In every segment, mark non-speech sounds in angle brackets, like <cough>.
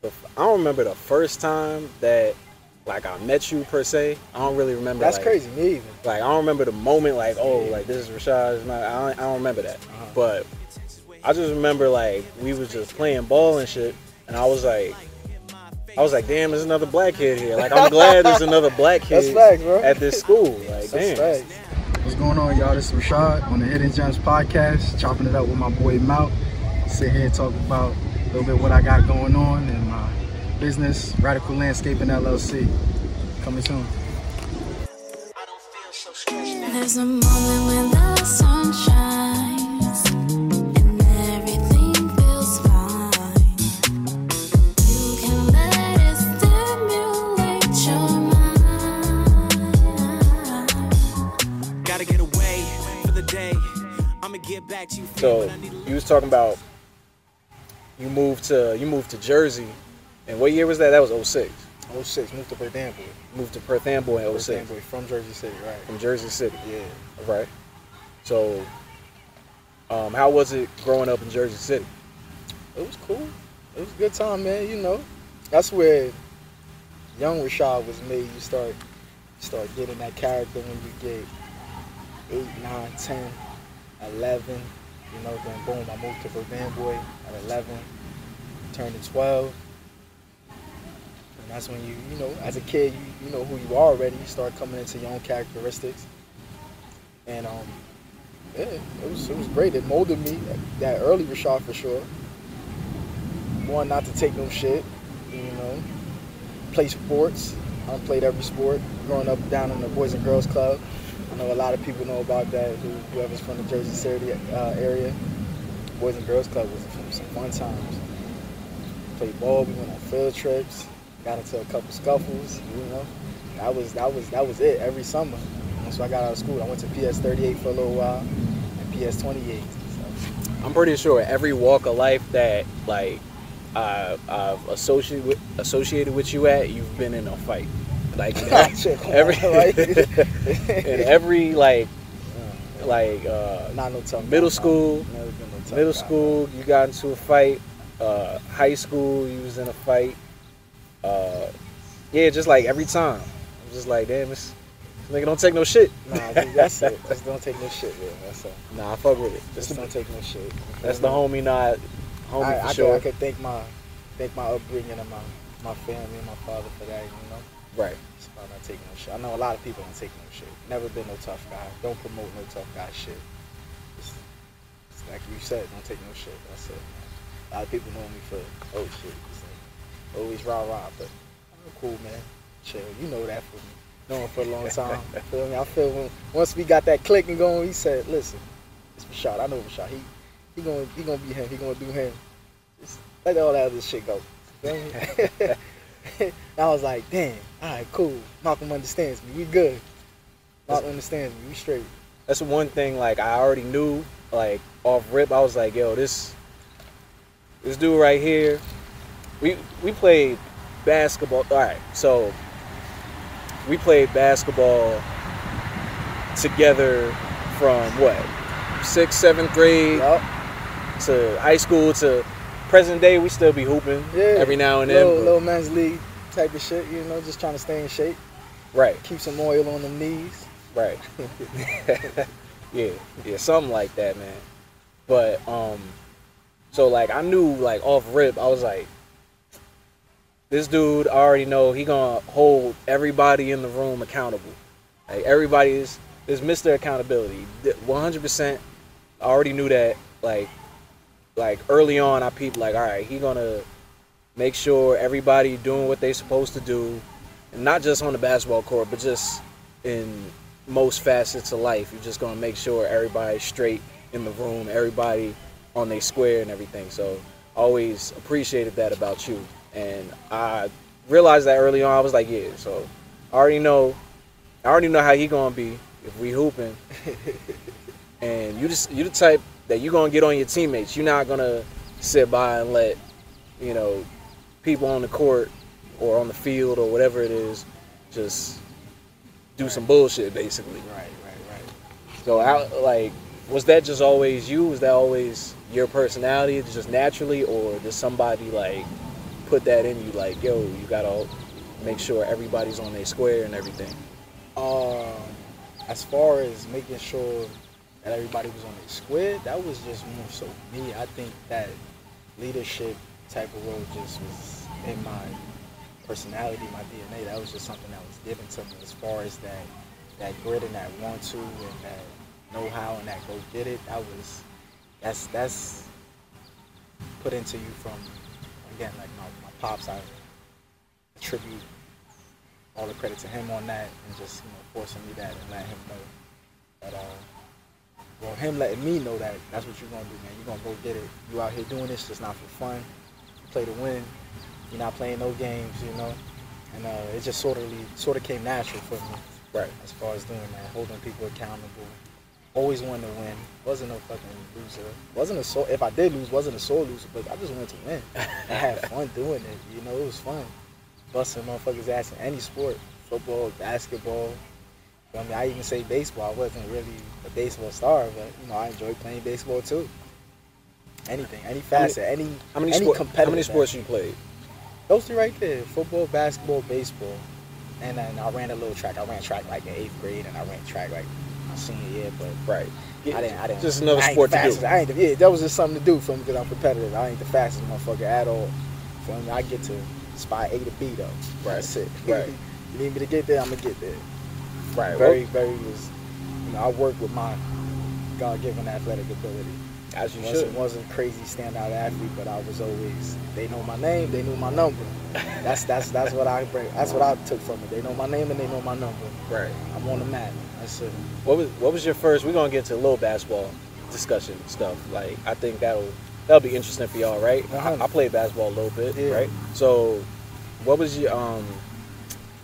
the f- I don't remember the first time that like I met you per se. I don't really remember. That's like, crazy. Me either. Like I don't remember the moment. Like oh, like this is Rashad. Not, I don't, I don't remember that. Uh-huh. But I just remember like we was just playing ball and shit, and I was like. I was like, damn, there's another black kid here. Like, I'm glad there's another black kid <laughs> facts, at this school. Like, That's damn. facts. What's going on, y'all? This is Rashad on the Hidden Gems podcast, chopping it up with my boy Mount. Sit here and talk about a little bit what I got going on in my business, Radical Landscaping LLC. Coming soon. There's a moment when the sun shines and everything feels fine. You can let it stimulate your mind. Gotta get away for the day. I'ma get back to you. So you was talking about you moved to you moved to Jersey, and what year was that? That was 06. 06, moved to Perth Amboy. Moved to Perth Amboy in Perth 06 Amboy from Jersey City, right? from Jersey City. Yeah. Right. So, um, how was it growing up in Jersey City? It was cool. It was a good time, man. You know, that's where young Rashad was made. You start, you start getting that character when you get 8, 9, 10, 11. You know, then boom, I moved to Perth Boy at 11, turning 12. And that's when you, you know, as a kid, you, you know who you are already. You start coming into your own characteristics. And um, yeah, it was it was great. It molded me. That early Rashad for sure. One not to take no shit, you know. Play sports. I played every sport. Growing up down in the Boys and Girls Club. I know a lot of people know about that. Who whoever's from the Jersey City uh, area. Boys and Girls Club was some fun times. Played ball. We went on field trips. Got into a couple scuffles. You know. That was that was that was it every summer. Once I got out of school, I went to PS 38 for a little while and PS 28. So. I'm pretty sure every walk of life that like uh, I've associated with, associated with you at, you've been in a fight. Like <laughs> Shit, come <laughs> every in <laughs> every like like uh, Not no middle school, no. Never been no tough middle school, you got into a fight. Uh, high school, you was in a fight. Uh, yeah, just like every time, I'm just like, damn, this, this nigga don't take no shit. Nah, dude, that's it. Just don't take no shit, man. That's all. Nah, I fuck with it. Just That's, don't take no shit. That's the homie, not homie I, for I could, sure. I could thank my, thank my upbringing and my, my family and my father for that. You know, Right. About not taking no shit. I know a lot of people don't take no shit. Never been no tough guy. Don't promote no tough guy shit. It's, it's like you said, don't take no shit. That's it. Man. A lot of people know me for oh shit. It's like, always rah rah, but I'm cool, man. Chill. You know that for me. Knowing for a long <laughs> time. feel me? I feel when once we got that clicking going, he said, "Listen, it's Rashad. I know Rashad. He he gonna he gonna be him. He gonna do him. Just let all that other shit go." <laughs> <laughs> And <laughs> I was like, "Damn. All right, cool. Malcolm understands me. We good. Malcolm understands me. We straight." That's one thing. Like I already knew. Like off rip, I was like, yo, this this dude right here. We we played basketball. All right, so we played basketball together from what sixth, seventh grade Yup. to high school to present day. We still be hooping Yeah. every now and then. Little, little men's league type of shit. You know, just trying to stay in shape. right, Keep some oil on the knees. right. <laughs> <laughs> yeah, yeah, something like that, man. But um, so like I knew like off rip, I was like, this dude I already know he gonna hold everybody in the room accountable. Like everybody is is Mr. Accountability, one hundred percent. I already knew that. Like, like early on, I peeped like, all right, he gonna make sure everybody doing what they supposed to do, and not just on the basketball court, but just in most facets of life. You're just gonna make sure everybody's straight in the room, everybody on their square and everything. So always appreciated that about you. And I realized that early on. I was like, yeah, so I already know I already know how he gonna be if we hooping. <laughs> and you just you the type that you gonna get on your teammates. You're not gonna sit by and let, you know, people on the court or on the field or whatever it is just do some bullshit basically. Right, right, right. So how like was that just always you? Was that always your personality just naturally or did somebody like put that in you? Like, yo, you gotta make sure everybody's on their square and everything. Um, as far as making sure that everybody was on their squid, that was just more so me. I think that leadership type of role just was in my personality, my DNA. That was just something that was given to me. As far as that that grit and that want to and that know how and that go get it, that was that's that's put into you from again like my, my pops. I attribute all the credit to him on that and just you know forcing me that and letting him know that uh well him letting me know that that's what you're gonna do man. You're gonna go get it. You out here doing this just not for fun. You play to win. You're not playing no games you know? And uh, it just sort of sort of came natural for me. Right. as far as doing that holding people accountable. Always wanted to win. Wasn't no fucking loser. Wasn't a soul. if I did lose wasn't a sore loser but I just wanted to win. I had <laughs> fun doing it you know? It was fun. Busting motherfuckers' ass in any sport, football, basketball. I mean, I even say baseball. I wasn't really a baseball star, but you know, I enjoy playing baseball too. Anything, any facet, any How many any sport, competitive. How many sports you played? Those three right there: football, basketball, baseball, and then I ran a little track. I ran track like in eighth grade, and I ran track like my senior year. But Right. I didn't. I didn't. Just another sport to do. I ain't. Yeah, that was just something to do for me because I'm competitive. I ain't the fastest motherfucker at all. Feel me? I get to spot A to B though. Right. That's it. Right. <laughs> you need me to get there, I'm gonna get there. Right. Very, very was. You know, I work with my God-given athletic ability. As you wasn't, should. wasn't crazy standout athlete, but I was always. They know my name. They knew my number. <laughs> That's that's that's what I bring. That's what I took from it. They know my name and they know my number. Right. I'm on the map. That's it. What was what was your first? We're gonna get to a little basketball discussion stuff. Like I think that'll that'll be interesting for y'all, right? Uh-huh. I, I played basketball a little bit, Yeah. right? So, what was your um?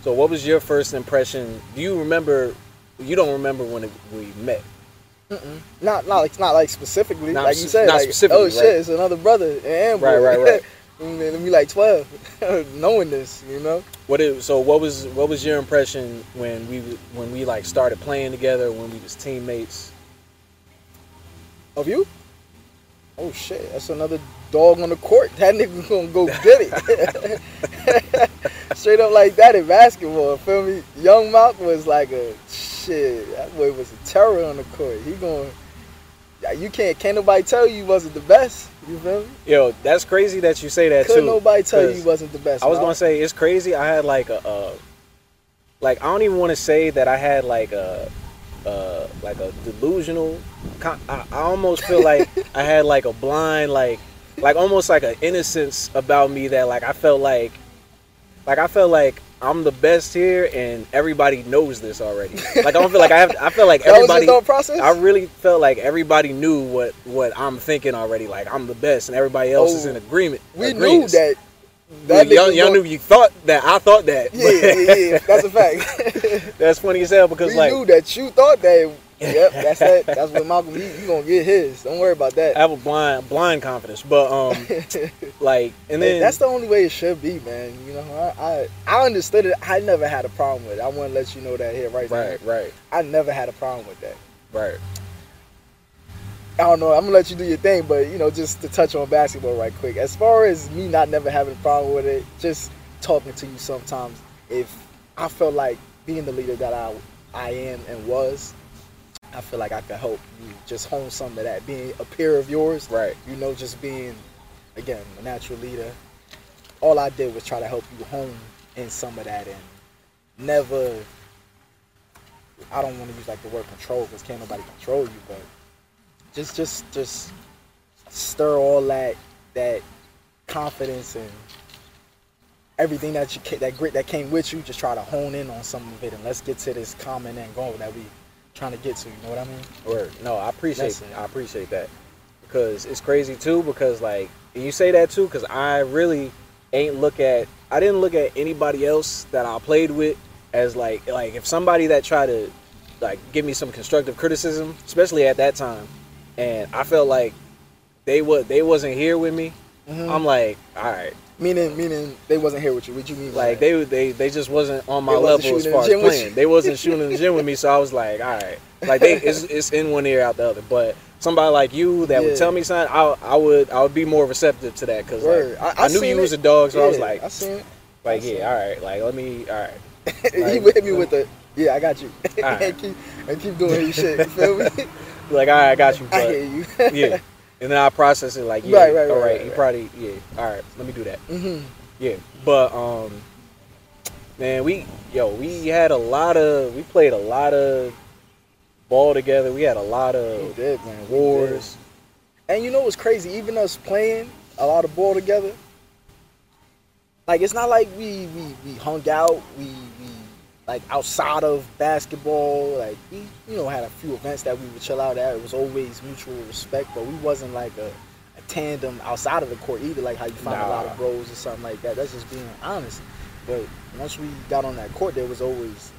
So what was your first impression? Do you remember? You don't remember when it, we met? Mm-mm. Not not like not like specifically Not like you said. not like, specifically, oh shit, right. it's another brother and Right, right, right. <laughs> and we like twelve, <laughs> knowing this, you know. What it, so what was what was your impression when we when we like started playing together when we was teammates? Of you? Oh shit, that's another dog on the court. That nigga gonna go get it. <laughs> Straight up like that in basketball, feel me? Young Malk was like a shit. That boy was a terror on the court. He going yeah, you can't can't nobody tell you he wasn't the best. You feel me? Yo, that's crazy that you say that Couldn't too. nobody tell you he wasn't the best. I was Malk. gonna say it's crazy. I had like a, uh, like I don't even want to say that I had like a, uh, like a delusional. I, I almost feel like <laughs> I had like a blind, like, like almost like an innocence about me that like I felt like, like I felt like I'm the best here and everybody knows this already. Like I don't feel like I have. I feel like <laughs> that was everybody. your thought process. I really felt like everybody knew what what I'm thinking already. Like I'm the best, and everybody else is Oh, in agreement. we knew that. That y'all, y'all knew you thought that. I thought that. Yeah, yeah, yeah. That's a <laughs> fact. That's funny as hell because like, we like knew that you thought that. Yep, that's that. That's what Malcolm. You, you gonna get his. Don't worry about that. I have a blind blind confidence, but um, <laughs> like and then that's the only way it should be, man. You know, I, I I understood it. I never had a problem with it. I want to let you know that here right, right, now. right, I never had a problem with that. right. I don't know. I'm gonna let you do your thing, but you know, just to touch on basketball right quick. As far as me not never having a problem with it, just talking to you sometimes. If I felt like being the leader that I I am and was, I feel like I could help you just hone some of that. Being a peer of yours, Right. You know, just being again a natural leader. All I did was try to help you hone in some of that and never. I don't want to use like the word control because can't nobody control you, but just just just stir all that that confidence and everything that you that grit that came with you. Just try to hone in on some of it and let's get to this common end goal that we trying to get to. You know what I mean? Word. No, I appreciate I appreciate that because it's crazy too. Because like and you say that too, because I really ain't look at I didn't look at anybody else that I played with as like like if somebody that tried to like give me some constructive criticism, especially at that time, and I felt like they would they wasn't here with me. Mhm. I'm like, all right, Meaning, meaning they wasn't here with you. What you mean? Like they they they just wasn't on my level as far as playing. They wasn't <laughs> shooting in the gym with me, so I was like, all right. Like they it's, it's in one ear out the other. But somebody like you that would tell me something, I I would I would be more receptive to that because like, I- I I, knew you was a dog, so I was like I seen it. like seen yeah, all right, like let me all right. <laughs> he Like- would hit me with the, yeah, I got you, Alright. <laughs> and keep and keep doing your shit. You feel me? Like all right, I got you, I hear you. yeah. And then I process it like yeah, Right, right, all right, right, right, right. probably yeah, all right, let me do that. hmm Yeah, but um, man, we yo, we had a lot of, we played a lot of ball together. We had a lot of did, man. wars. And you know what's crazy? Even us playing a lot of ball together, like it's not like we we, we hung out. We like outside of basketball. Like we you know had a few events that we would chill out at. It was always mutual respect, but we wasn't like a, a tandem outside of the court either. Like how you find a lot of bros or something like that. That's just being honest. But once we got on that court, there was always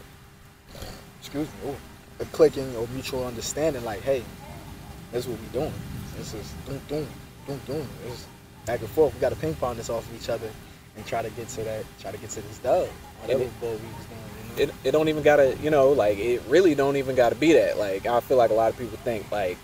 excuse me, a clicking or mutual understanding. Like hey, that's what we doing. This is doom doom doom doom. It's back and forth. We got to ping pong this off of each other and try to get to that. Try to get to this dub. Whatever we was doing. It, it don't even gotta, you know, like it really don't even gotta be that. Like I feel like a lot of people think like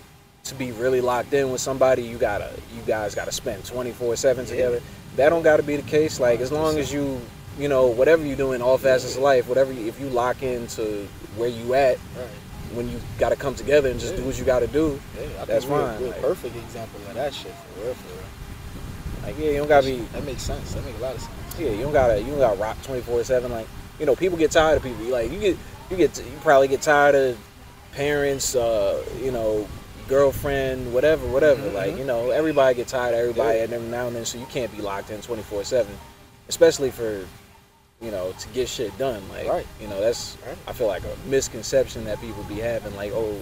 to be really locked in with somebody, you gotta, you guys gotta spend twenty four seven Yeah. together. That don't gotta be the case. Like as long as you, you know, whatever you doing, all facets of life, whatever, you, if you lock into where you at, right. when you gotta come together and just do what you gotta do. Yeah, That's we're, fine, We're like- a perfect example of that shit for real. For real. Like yeah, you don't gotta be That makes sense. That makes a lot of sense. Yeah, you don't gotta you don't gotta rock twenty four seven. Like you know, people get tired of people. Like you get you get you probably get tired of parents, uh, you know, girlfriend, whatever, whatever. Mhm, Like mhm. you know, everybody get tired of everybody and every now and then. So you can't be locked in twenty four seven, especially for you know to get shit done. Like Right. you know, that's Right. I feel like a misconception that people be having. Like oh,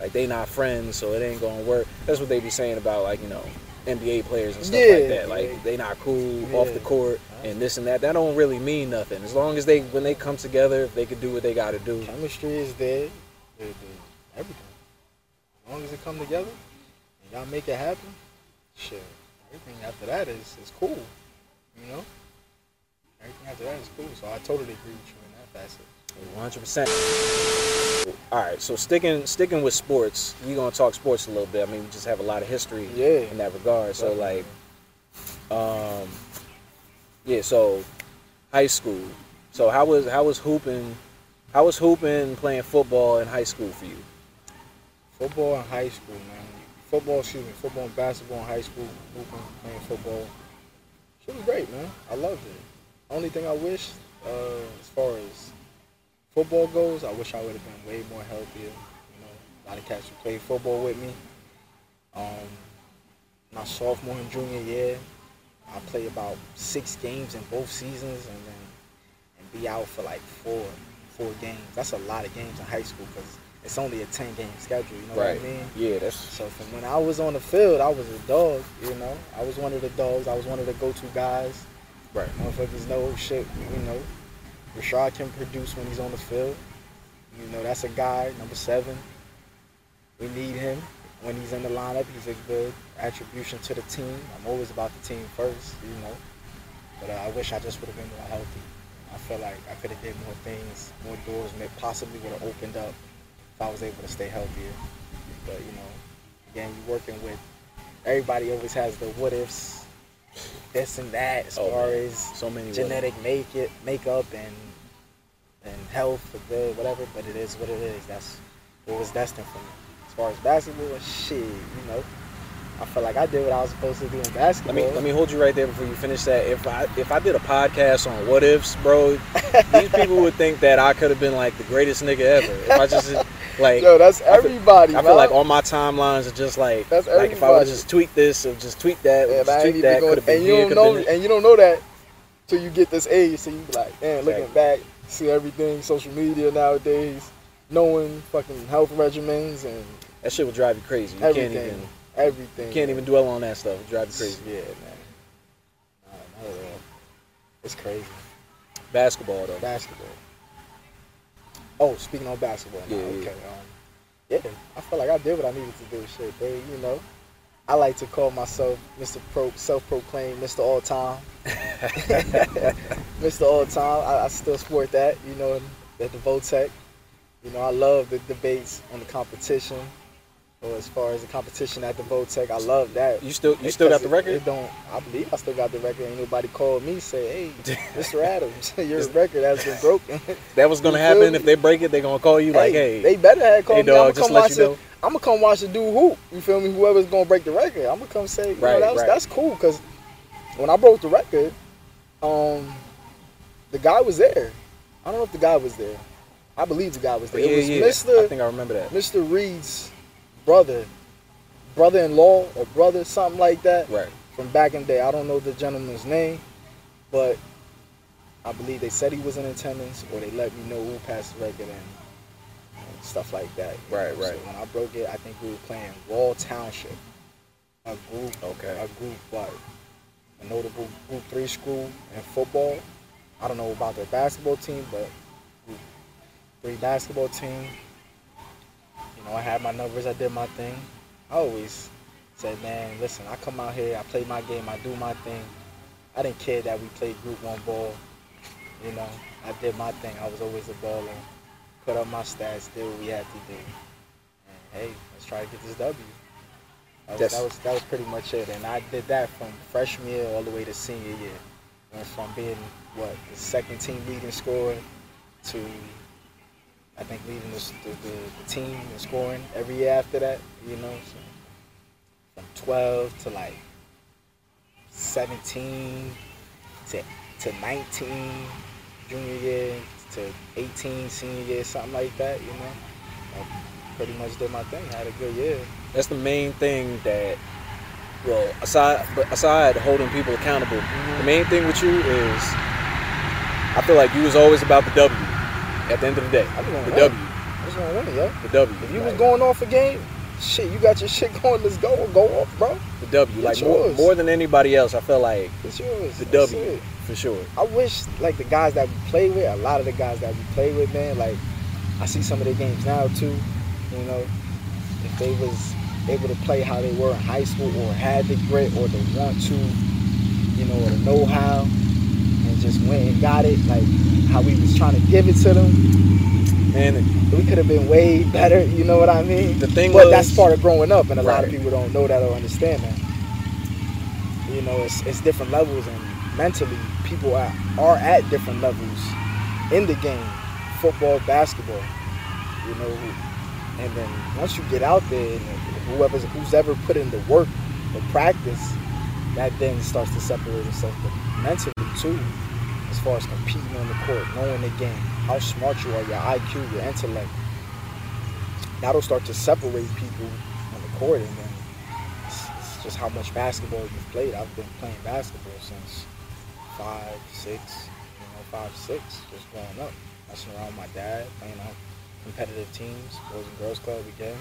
like they not friends, so it ain't gonna work. That's what they be saying about like you know. NBA players and stuff Yeah, like that. Like yeah. they not cool off the court and this and that. That don't really mean nothing. As long as they when they come together, if they can do what they got to do. Chemistry is there. The, the, everything. As long as it come together and y'all make it happen, shit. Everything after that is is cool. You know. Everything after that is cool. So I totally agree with you in that facet. One hundred percent. All right, so sticking sticking with sports, we gonna talk sports a little bit. I mean, we just have a lot of history Yeah. in that regard. So like, um, yeah. So high school. So how was how was hooping? How was hooping playing football in high school for you? Football in high school, man. Football, excuse me, football and basketball in high school, hooping, playing football. Shit was great, man. I loved it. Only thing I wish, uh, as far as football goes, I wish I would have been way more healthier. You know, a lot of cats who played football with me. Um, my sophomore and junior year, I played about six games in both seasons, and then and be out for like four, four games. That's a lot of games in high school because it's only a ten game schedule. You know what I mean? Yeah, that's So from when I was on the field, I was a dog. You know, I was one of the dogs. I was one of the go-to guys. right. Motherfuckers know shit. You know, Rashad can produce when he's on the field. You know, that's a guy number seven. We need him when he's in the lineup. He's a good attribution to the team. I'm always about the team first. You know, but uh, I wish I just would have been more healthy. I feel like I could have did more things, more doors, may possibly would have opened up if I was able to stay healthier. But you know, again, you're working with everybody. Always has the what ifs, this and that, as Oh, far man. as So many genetic make it, makeup, and and health, for good, whatever. But it is what it is. That's what was destined for me. As far as basketball, shit, you know, I feel like I did what I was supposed to do in basketball. Let me let me hold you right there before you finish that. If I if I did a podcast on what ifs, bro, these people would think that I could have been like the greatest nigga ever. If I just <laughs> like Yo, that's I feel- everybody. I feel like all my timelines are just like That's like if I would everybody. just tweet this or just tweet that, or And, just tweet that, could have been and you here, don't know, been and you don't know that till you get this age. So you be like, man, looking Exactly. back, see everything, social media nowadays, knowing fucking health regimens and that shit will drive you crazy. You everything, can't even everything. you can't even dwell on that stuff. It'll drive you crazy. Yeah, man. Nah. It's crazy. Basketball though. Basketball. Oh, speaking on basketball. Now, Yeah, yeah. okay. Um, yeah, I feel like I did what I needed to do. Shit, they, you know, I like to call myself Mr. Pro, self-proclaimed Mr. All Time. <laughs> Mr. All Time. I, I still sport that, you know, at the Votech. You know, I love the debates on the competition. Or as far as the competition at the Votech, I love that. You still you still got the it- record? It don't. I believe I still got the record. Ain't nobody called me say, "Hey, <laughs> Mr. Adams, <laughs> your record has been broken." <laughs> That was gonna happen if they break it. They gonna call you like, hey, they better have called hey, me. I'm dog, gonna just come let watch you it. know. I'm gonna come watch the dude hoop. You feel me? Whoever's gonna break the record, I'm gonna come say, Right, know, that's right. that's cool. Cause when I broke the record, um, the guy was there. I don't know if the guy was there. I believe the guy was there. yeah, it was yeah. Mr. I think I remember that. Mr. Reed's brother, brother-in-law or brother, something like that Right. from back in the day. I don't know the gentleman's name, but I believe they said he was in attendance or they let me know who passed the record and, and stuff like that. Right, know. So right. when I broke it, I think we were playing Wall Township, a group, Okay. a group, what, a notable group three school in football. I don't know about their basketball team, but group three basketball team. Know, I had my numbers, I did my thing. I always said, man, listen, I come out here, I play my game, I do my thing. I didn't care that we played group one ball. You know, I did my thing. I was always a baller. Put up my stats, did what we had to do. And hey, let's try to get this W. That was, that was that was pretty much it. And I did that from freshman year all the way to senior year. Went from being what the second team leading scorer to I think leading the, the, the, the team and scoring every year after that. You know, so from 12 to like 17 to, to 19 junior year to 18 senior year, something like that. You know, I pretty much did my thing. Had a good year. That's the main thing that. Well, aside but aside holding people accountable, the mm-hmm. main thing with you is, I feel like you was always about the W. At the end of the day, the. W, I just want to win, yo. the W. If you was going off a game, shit, you got your shit <laughs> going. Let's go, go off, bro. the W, like It's more, yours. more than anybody else, I feel like It's yours. the That's W it. for sure. I wish like the guys that we play with, a lot of the guys that we play with, man, like I see some of their games now too. You know, if they was able to play how they were in high school or had the grit or the want to, you know, or the know how just went and got it, like how we was trying to give it to them, And we could have been way better, you know what I mean? the thing But was, that's part of growing up, and a lot of people don't know that or understand that. You know, it's, it's different levels, and mentally, people are, are at different levels in the game football, basketball. You know, and then once you get out there, and whoever's who's ever put in the work, the practice, that then starts to separate itself. Mentally, too, as far as competing on the court, knowing the game, how smart you are, your IQ, your intellect that'll start to separate people on the court, and then it's, it's just how much basketball you've played. I've been playing basketball since five, six, you know, five, six, just growing up, messing around with my dad, playing on competitive teams, Boys and Girls Club again.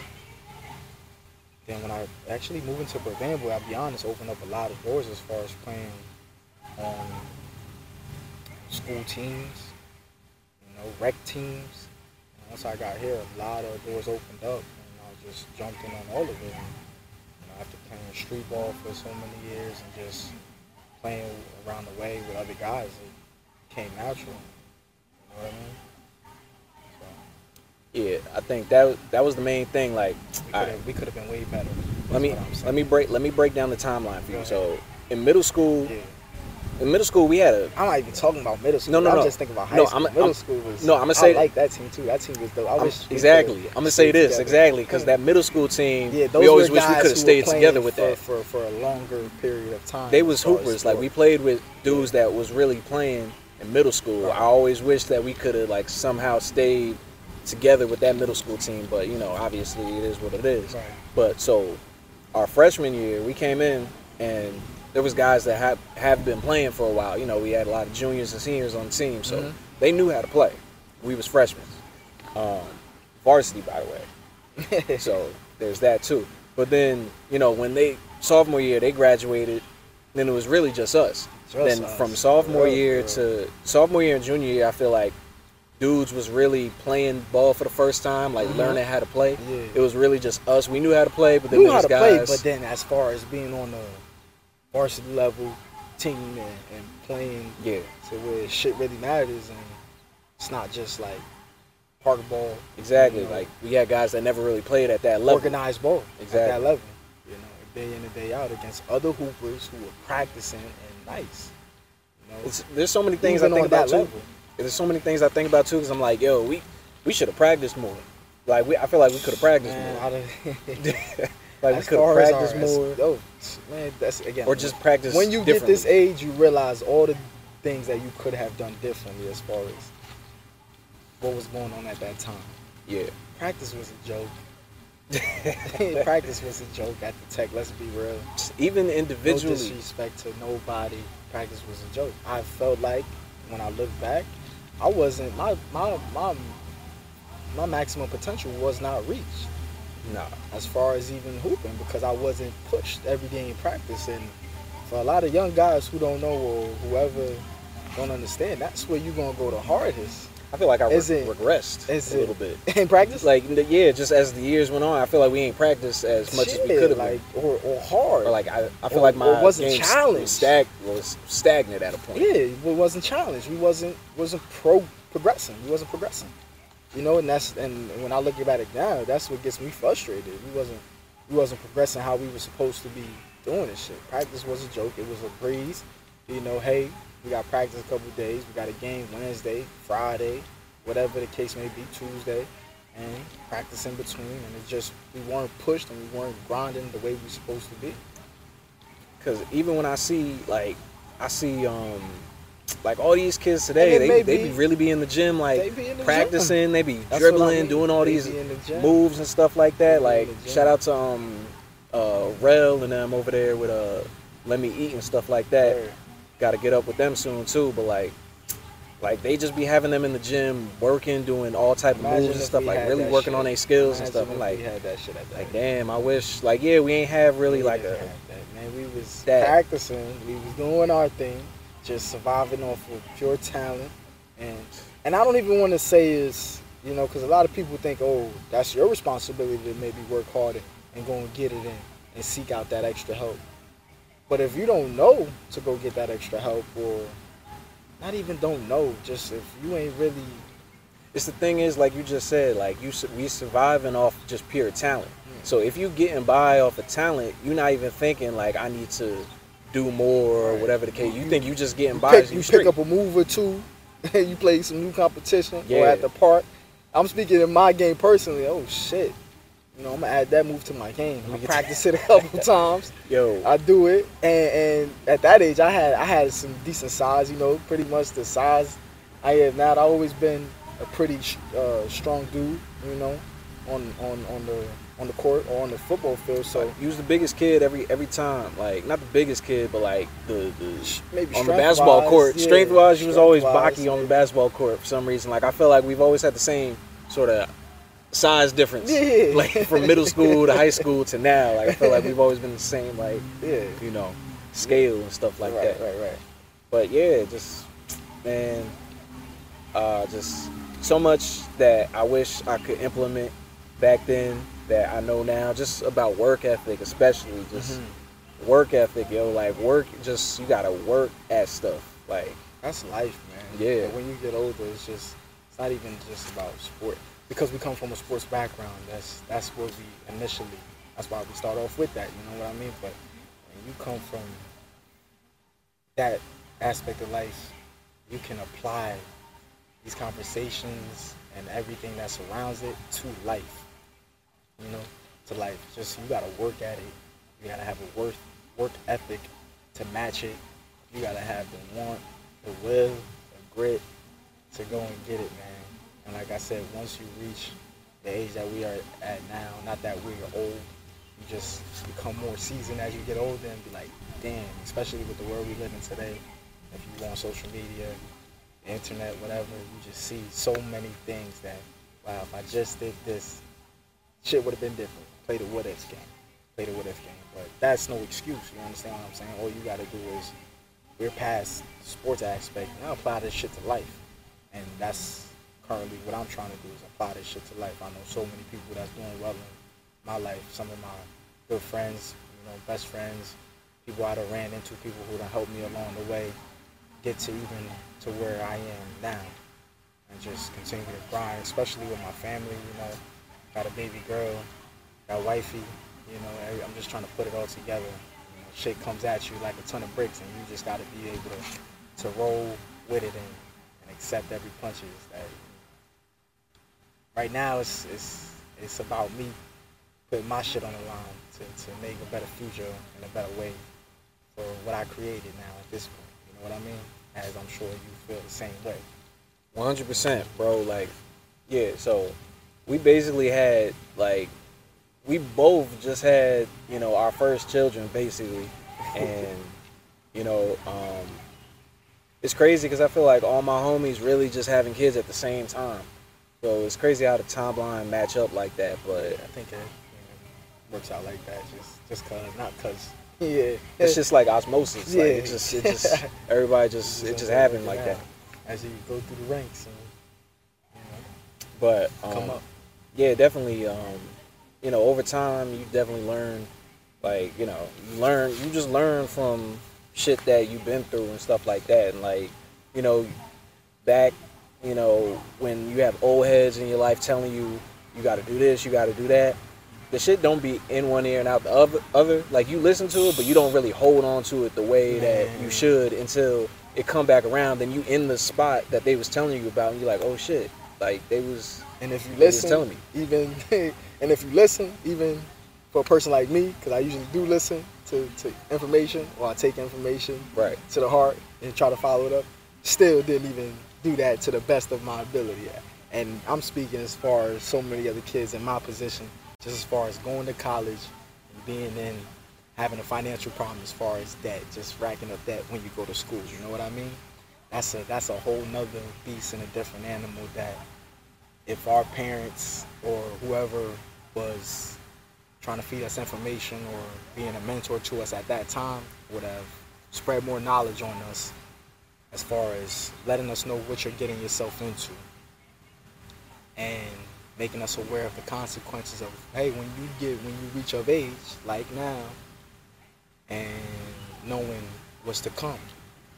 Then when I actually moved into Burbank, I'll be honest, opened up a lot of doors as far as playing on school teams, you know, rec teams. And once I got here, a lot of doors opened up, and I just jumped in on all of it. And, you know, after playing street ball for so many years and just playing around the way with other guys, it came natural. You know what I mean? So yeah, I think that that was the main thing. Like, we could have been way better. let me what I'm saying. let me break let me break down the timeline for you. So in middle school, Yeah. In middle school we had a I'm not even talking about middle school. No, no, no. I'm just thinking about high No, school. I'm- middle I'm- school was. no, I'ma I say- like that team too. That team was dope. I I'm- wish exactly. I'm gonna say this together. exactly because that hmm. middle school team, Yeah, those we always wish we guys could have stayed together with for, that. for for a longer period of time. They was hoopers. Like we played with dudes that was really playing in middle school. Right. I always wish that we could have like somehow stayed together with that middle school team. But you know, obviously it is what it is. Right. But so our freshman year, we came in and there was guys that have have been playing for a while. You know, we had a lot of juniors and seniors on the team, so Mhm. they knew how to play. We was freshmen, um, varsity by the way. <laughs> so there's that too. But then you know when they sophomore year they graduated, then it was really just us. Just then us. from sophomore Real, year real. to sophomore year and junior year, I feel like dudes was really playing ball for the first time, like Mhm. learning how to play. Yeah. It was really just us. We knew how to play, but then knew how to play, guys. but then as far as being on the varsity level team and, and playing yeah, to where shit really matters and it's not just like park ball, exactly. you know, Like we had guys that never really played at that level. organized ball at Exactly. that level. You know, day in and day out against other hoopers who were practicing and nice. You know, It's, there's so many things I think about too. level. There's so many things I think about too, because I'm like, yo, we we should have practiced more. Like we, I feel like we could have practiced Man, more. <laughs> <laughs> Like we as could far as our- more, Oh, man, that's again. or just practice. when you get this age, you realize all the things that you could have done differently as far as what was going on at that time. yeah, Practice was a joke. <laughs> <laughs> Practice was a joke at the tech. Let's be real. even No individually, disrespect to nobody. Practice was a joke. I felt like when I look back, I wasn't my my my my maximum potential was not reached nah, as far as even hooping because I wasn't pushed every day in practice. And for a lot of young guys who don't know or whoever don't understand, that's where you're gonna go the hardest I feel like I Is re- it- regressed is a it- little bit. <laughs> in practice. Like yeah, just as the years went on, I feel like we ain't practiced as much as we could have. like or, or hard. or like I, I feel or- like my wasn't game challenged. was, stag- was stagnant at a point. Yeah, we wasn't challenged. We wasn't wasn't pro progressing. We wasn't progressing. You know, and that's and when I look at it now, that's what gets me frustrated. We wasn't we wasn't progressing how we were supposed to be doing this shit. Practice was a joke. It was a breeze. You know, hey, we got practice a couple days. We got a game Wednesday, Friday, whatever the case may be, Tuesday, and practice in between. And it just we weren't pushed and we weren't grinding the way we supposed to be. Because even when I see like I see um like all these kids today, they, they be- be really be in the gym like they the practicing, they be what I dribbling, mean. doing all They these the moves and stuff like that. They be in Like shout out to um uh Rel and them over there with uh Let Me Eat and stuff like that. Word. Got to get up with them soon too. But like like they just be having them in the gym working, doing all type of moves and stuff, like really working shit. on their skills and stuff. I'm like had that shit at that. like damn, I wish like yeah, we ain't have really We like a that, man. We was that. practicing. We was doing our thing, just surviving off of pure talent. And and I don't even want to say is you know because a lot of people think oh that's your responsibility to maybe work harder and go and get it in and seek out that extra help. But if you don't know to go get that extra help or not even don't know, just if you ain't really it's the thing is like you just said like you we surviving off just pure talent hmm. so if you getting by off of talent you're not even thinking like i need to do more or whatever the case you You- think you just getting by pick, you pick up a move or two, <laughs> and you play some new competition Yeah. or at the park. I'm speaking in my game personally. Oh shit, you know I'm gonna add that move to my game. I practice it a couple <laughs> times. yo I do it, and, and at that age, I had I had some decent size. You know, pretty much the size I have now. I've always been a pretty uh, strong dude. You know, on on on the on the court or on the football field. So you was the biggest kid every every time. Like not the biggest kid but like the, the maybe on the basketball strength-wise, court. yeah, strength wise you was always strength-wise, Baki on the basketball court for some reason. Like i feel like we've always had the same sort of size difference. Yeah. <laughs> like from middle school to high school to now. Like i feel like we've always been the same like Yeah, you know scale and stuff like right, that. right, right. Right. But yeah, just man, uh, just so much that I wish I could implement back then that I know now. Just about work ethic, especially just Mhm. work ethic, yo. Like work, just you gotta work at stuff. Like That's life, man. Yeah. But when you get older, it's just it's not even just about sport because we come from a sports background. That's that's what we initially. That's why we start off with that. You know what I mean? But when you come from that aspect of life, you can apply these conversations and everything that surrounds it to life. You know, to life. Just you gotta work at it. You gotta have a work work ethic to match it. You gotta have the want, the will, the grit to go and get it, man. And like I said, once you reach the age that we are at now, not that we're old, you just become more seasoned as you get older and be like, damn, especially with the world we live in today. If you go on social media, the internet, whatever, you just see so many things that, wow, if I just did this, shit would have been different. Play the what if game. Play the what if game. But that's no excuse. You understand what I'm saying? All you got to do is we're past sports aspect. Now apply this shit to life, and that's currently what I'm trying to do is apply this shit to life. I know so many people that's doing well in my life. Some of my good friends, you know, best friends, people I done ran into, people who done helped me along the way, get to even to where I am now, and just continue to grind, especially with my family. You know, got a baby girl, got wifey. You know, I'm just trying to put it all together. You know, shit comes at you like a ton of bricks, and you just got to be able to to roll with it and, and accept every punches. That right now, it's it's it's about me putting my shit on the line to, to make a better future and a better way for what I created now at this point. You know what I mean? As I'm sure you feel the same way. One hundred percent, bro. Like, yeah. So we basically had like we both just had you know our first children basically, and you know um, it's crazy because I feel like all my homies really just having kids at the same time. So it's crazy how the timeline match up like that. But I think it you know, works out like that just just cause, not cause. <laughs> Yeah, it's just like osmosis. Yeah. Like it just, it just <laughs> everybody just it just happened like that. As you go through the ranks and you But um, come up. Yeah, definitely. Um, you know, over time, you definitely learn, like, you know, you learn, you just learn from shit that you've been through and stuff like that. And like, you know, back, you know, when you have old heads in your life telling you, you got to do this, you got to do that. The shit don't be in one ear and out the other. Other like you listen to it, but you don't really hold on to it the way that you should until it come back around. Then you in the spot that they was telling you about, and you're like, oh shit, like they was And if you listen, even <laughs> and if you listen, even for a person like me, because I usually do listen to, to information or I take information right. to the heart and try to follow it up, still didn't even do that to the best of my ability. And I'm speaking as far as so many other kids in my position, just as far as going to college and being in having a financial problem as far as debt, just racking up debt when you go to school. You know what I mean? That's a that's a whole nother beast and a different animal that if our parents or whoever was trying to feed us information or being a mentor to us at that time would have spread more knowledge on us as far as letting us know what you're getting yourself into and making us aware of the consequences of hey when you get when you reach of age like now and knowing what's to come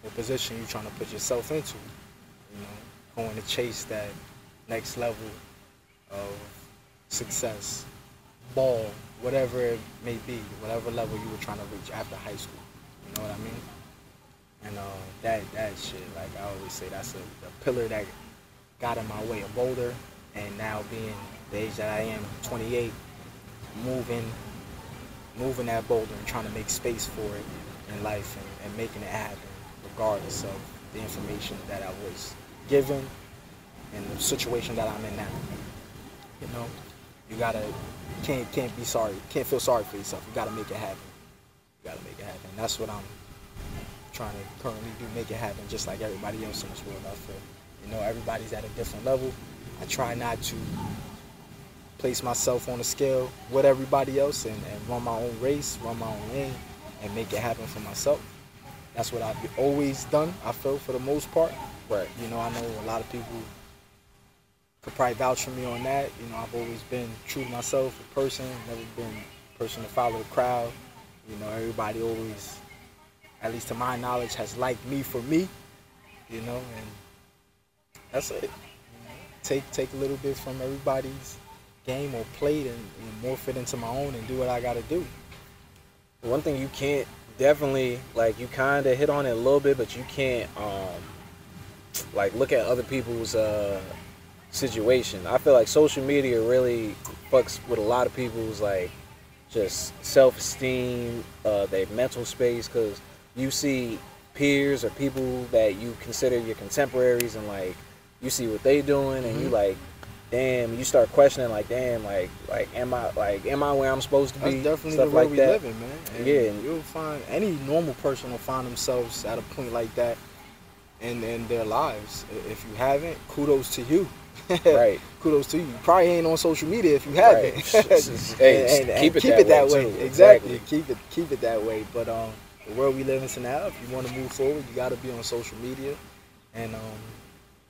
what position you're trying to put yourself into you know going to chase that next level of success ball whatever it may be whatever level you were trying to reach after high school you know what i mean? And uh, that that shit like i always say that's a, a pillar that got in my way a boulder. And now being the age that i am 28 moving moving that boulder and trying to make space for it in life and, and making it happen regardless of the information that i was given and the situation that i'm in now. You know you gotta can't can't be sorry can't feel sorry for yourself. You gotta make it happen. You gotta make it happen. That's what i'm trying to currently do make it happen just like everybody else in this world i feel. You know everybody's at a different level. I try not to place myself on a scale with everybody else and, and run my own race run my own lane and make it happen for myself. That's what i've always done i feel for the most part. Right. you know i know a lot of people could probably vouch for me on that. You know, I've always been true to myself, a person, never been a person to follow the crowd. You know, everybody always, at least to my knowledge, has liked me for me. You know, and that's it. Take take a little bit from everybody's game or plate and, and morph it into my own and do what I got to do. One thing you can't definitely like you kind of hit on it a little bit, but you can't um like look at other people's uh situation. I feel like social media really fucks with a lot of people's like just self-esteem, uh, their mental space, because you see peers or people that you consider your contemporaries, and like you see what they doing, and you Mhm. like, damn, you start questioning like, damn, like, like, am I like, am I where I'm supposed to That's be? definitely Stuff the way like we that. living, man. And Yeah, you'll find any normal person will find themselves at a point like that in in their lives. If you haven't, kudos to you. <laughs> Right. kudos to you. You probably ain't on social media if you haven't. Right. <laughs> Hey, and, and- keep and it keep that it that way, way. Exactly. Exactly. Keep it keep it that way. But um, the world we live in now, if you want to move forward, you got to be on social media, and um,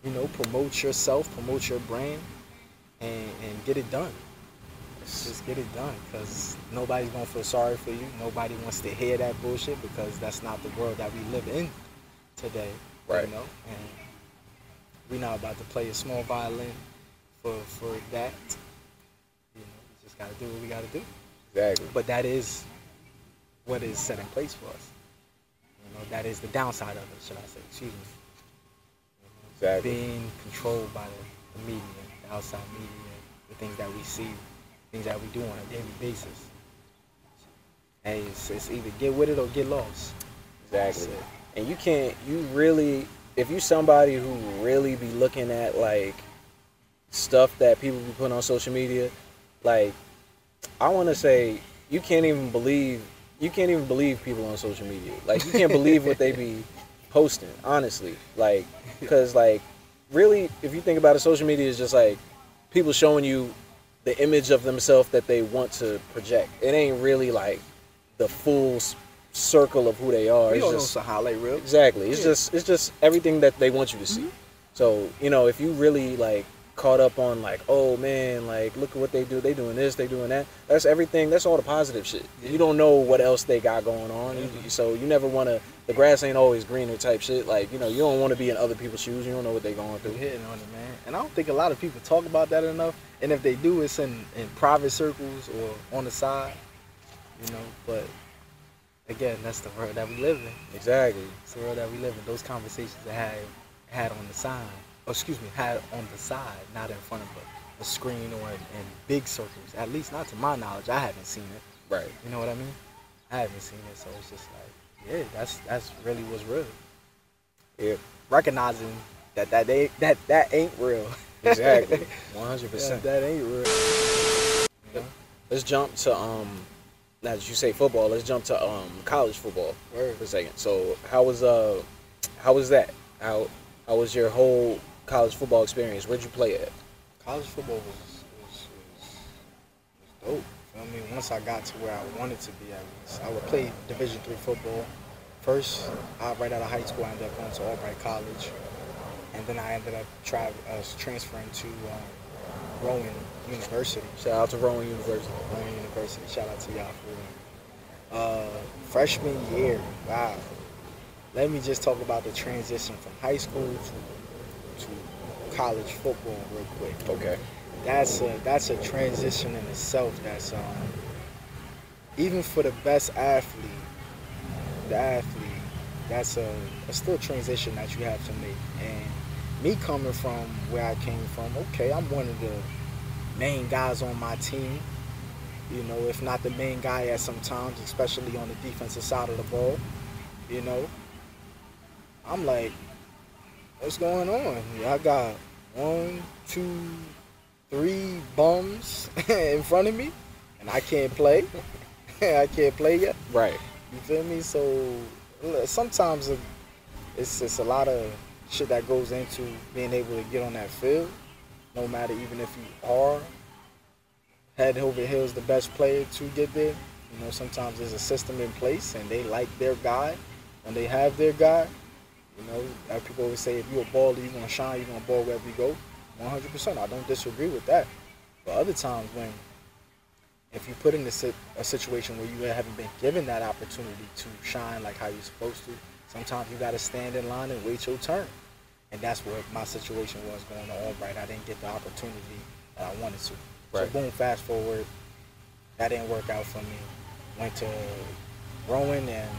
you know, promote yourself, promote your brand, and and get it done. Just get it done, cause nobody's gonna feel sorry for you. Nobody wants to hear that bullshit because that's not the world that we live in today. Right. You know, and we're not about to play a small violin for for that. You know, we just gotta do what we gotta do. Exactly. But that is what is set in place for us. You know, that is the downside of it, should I say? Excuse me. Exactly. Being controlled by the, the media, the outside media, the things that we see, things that we do on a daily basis. Hey, it's, it's either get with it or get lost. Exactly. And you can't. You really, if you somebody who really be looking at like stuff that people be putting on social media, like I want to say you can't even believe you can't even believe people on social media. Like you can't believe what they be <laughs> posting. Honestly, like because like really, if you think about it, social media is just like people showing you the image of themselves that they want to project. It ain't really like the full circle of who they are. We It's know just a highlight reel. Exactly. It's Yeah. just it's just everything that they want you to see. Mm-hmm. So, you know, if you really like caught up on like, oh man, like look at what they do, they doing this, they doing that. That's everything. That's all the positive shit. You don't know what else they got going on. You- so you never want to. The grass ain't always greener type shit. Like you know, you don't want to be in other people's shoes. You don't know what they're going through. hitting on it, man. And I don't think a lot of people talk about that enough. And if they do, it's in, in private circles or on the side, you know. But again, that's the world that we live in. Exactly. It's the world that we live in. Those conversations I had had on the side, or excuse me, had on the side, not in front of a, a screen or in, in big circles. At least not to my knowledge. I haven't seen it. Right. You know what I mean? I haven't seen it, so it's just like, yeah, that's that's really what's real. Yeah. Recognizing that that they that that ain't real. Exactly. One hundred percent. that ain't real. You know? Let's jump to um. Now that you say football, let's jump to um college football. Word. for a second. So how was uh how was that? How how was your whole college football experience? Where'd you play at? College football was was, was, was dope. I mean, once I got to where I wanted to be, least I would play Division three football. First, I, right out of high school, I ended up going to Albright College, and then I ended up tra- uh, transferring to uh, Rowan University. Shout out to Rowan University. Rowan University. Shout out to y'all. Uh, freshman year, wow. Let me just talk about the transition from high school to, to college football real quick. Okay. That's a that's a transition in itself. That's um, even for the best athlete, the athlete, that's a, a still transition that you have to make. And me coming from where I came from, okay, I'm one of the main guys on my team. You know, if not the main guy at some times, especially on the defensive side of the ball. You know, I'm like, what's going on? I got one, two, three bums <laughs> in front of me, and I can't play. <laughs> I can't play yet. Right. You feel me? So sometimes it's it's a lot of shit that goes into being able to get on that field, no matter even if you are head over heels the best player to get there. You know, sometimes there's a system in place and they like their guy when they have their guy. You know, people always say if you're a baller, you're gonna shine, you're gonna ball wherever you go. 100%. I don't disagree with that. But other times when if you put in a, situation where you haven't been given that opportunity to shine like how you're supposed to, sometimes you got to stand in line and wait your turn. And that's what my situation was going to Albright. I didn't get the opportunity that I wanted to. Right. So boom, fast forward, that didn't work out for me. Went to Rowan and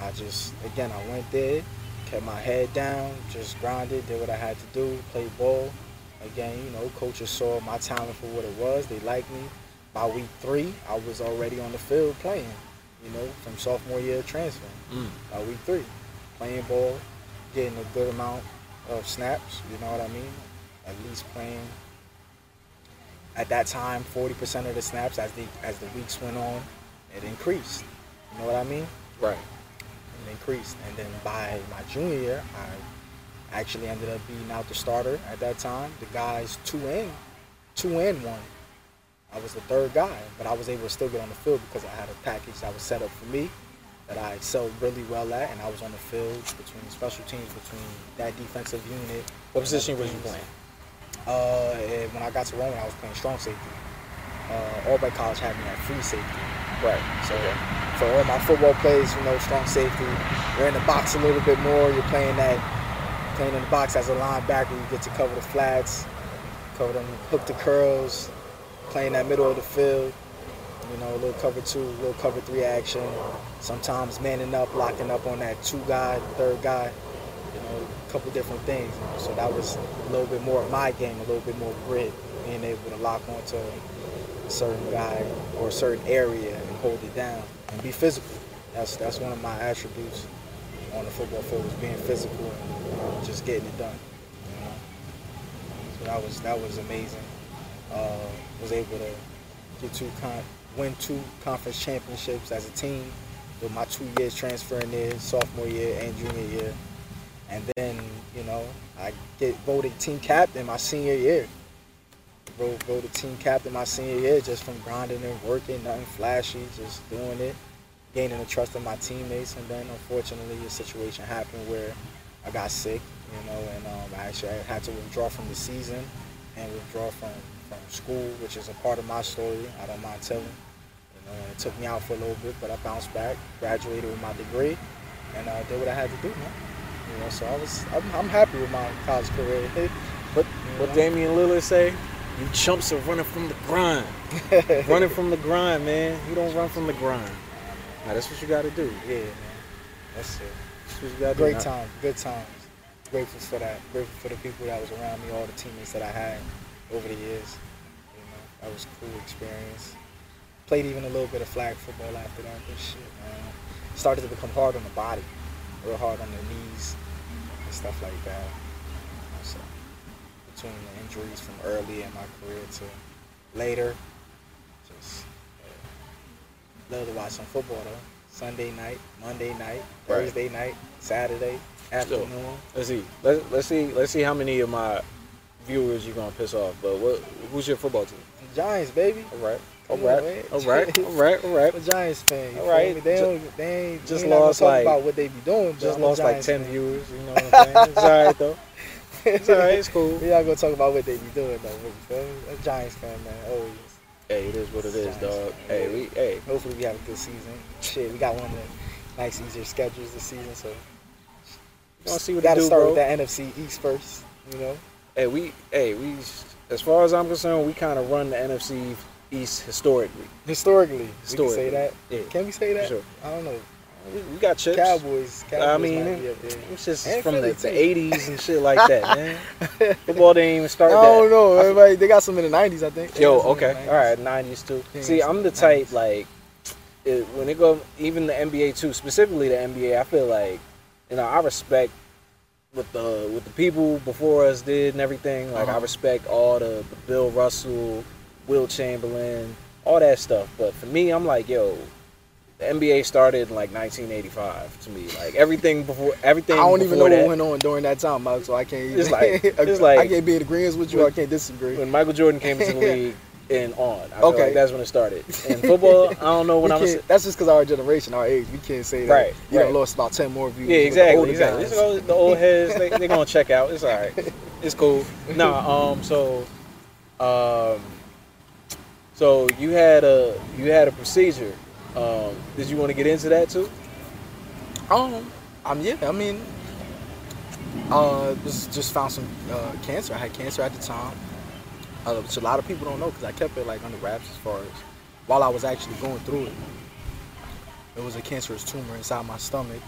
I just, again, I went there, kept my head down, just grinded, did what I had to do, played ball. Again, you know, coaches saw my talent for what it was. They liked me. By week three, I was already on the field playing, you know, from sophomore year transfer. Mm. By week three, playing ball, getting a good amount of snaps, you know what I mean? At least playing at that time 40% of the snaps as the as the weeks went on, it increased. You know what I mean? Right. It increased. And then by my junior year, I actually ended up being out the starter at that time. The guys two in, two in one. I was the third guy, but I was able to still get on the field because I had a package that was set up for me. that I excelled really well at, and I was on the field between special teams, between that defensive unit. What position was you playing? Uh, and when I got to Rowan, I was playing strong safety. Uh, Albright College had me at free safety. Right. So for all my football plays, you know, strong safety, you're in the box a little bit more. You're playing that, playing in the box as a linebacker. You get to cover the flats, cover them, hook the curls, playing that middle of the field. You know, a little cover two, a little cover three action. Sometimes manning up, locking up on that two guy, third guy. Couple different things. So that was a little bit more of my game, a little bit more grit, being able to lock onto a certain guy or a certain area and hold it down and be physical. That's that's one of my attributes on the football field is being physical and uh, just getting it done. You know? So that was that was amazing. Uh, was able to get two con- win two conference championships as a team with my two years transferring in, sophomore year and junior year. And then, you know, I get voted team captain my senior year. Voted, voted team captain my senior year just from grinding and working, nothing flashy, just doing it, gaining the trust of my teammates. And then, unfortunately, a situation happened where I got sick, you know, and um, I actually had to withdraw from the season and withdraw from, from school, which is a part of my story. I don't mind telling. You know, it took me out for a little bit, but I bounced back, graduated with my degree, and uh, did what I had to do, man. You know, so I was, I'm, I'm happy with my college career. <laughs> What You what know? Damian Lillard say? You chumps are running from the grind. <laughs> running from the grind, man. You don't run from the grind. Now that's what you got to do. Yeah, man. That's it. That's what you got to do. Great time, good times. Grateful for that. Grateful for the people that was around me, all the teammates that I had over the years. You know, that was a cool experience. Played even a little bit of flag football after that. But shit, man. Started to become hard on the body, real hard on the knees and stuff like that. So between the injuries from early in my career to later, just uh, love to watch some football though. Sunday night, Monday night, Right. Thursday night, Saturday afternoon. Let's see. Let's let's see. Let's see how many of my viewers you're gonna piss off. But what? Who's your football team? Giants, baby. All right. All right. All right. All right. All right. I'm a Giants fan. All right. They don't. They ain't. just we lost, talk like- about what they be doing. Just lost like ten fan. viewers. You know <laughs> what I'm saying? It's all right though. It's all right. It's cool. <laughs> We not gonna talk about what they be doing though. You feel me? A Giants fan, man. Always. Hey, it is what it is, Giants, dog. man. Hey, we. Hey. Hopefully we have a good season. Shit, we got one of the nice easier schedules this season, so We gonna see what gotta do, start bro. with that NFC East first. You know. Hey, we. Hey, we. As far as I'm concerned, we kind of run the NFC East historically. Historically, Historically. say that. Yeah. Can we say that? Sure. I don't know. We, we got chips. Cowboys. Cowboys I mean, might be up there. It's just And from the, the 80s and shit like that, man. <laughs> Football didn't even I start don't that. know. Everybody, they got some in the '90s, I think. They Yo, got some in okay, all right, 90s. 90s too. Yeah, See, I'm the 90s. type like it, when it go even the NBA too, specifically the NBA. I feel like you know I respect what the what the people before us did and everything. Like I Uh-huh. respect all the, the Bill Russell, Wilt Chamberlain, all that stuff. But for me, I'm like, yo. The NBA started in like 1985 to me. Like everything before, everything. I don't even know that, what went on during that time, Mike, so I can't. Even, It's like- <laughs> it's like- I can't be in agreement with you. I can't disagree. when Michael Jordan came into the <laughs> league and on. I Okay. like that's when it started. <laughs> And football, I don't know when I'm. that's just because our generation, our age, we can't say that. Right, You right. lost about ten more views. Yeah, exactly. exactly. guys. The old <laughs> heads, they they gonna check out. It's all right. <laughs> It's cool. Nah, um, so, um, so you had a you had a procedure. Um, did you want to get into that too? Um, um, yeah, I mean, uh, just just found some uh, cancer. I had cancer at the time, uh, which a lot of people don't know because I kept it like under wraps as far as while I was actually going through it. It was a cancerous tumor inside my stomach,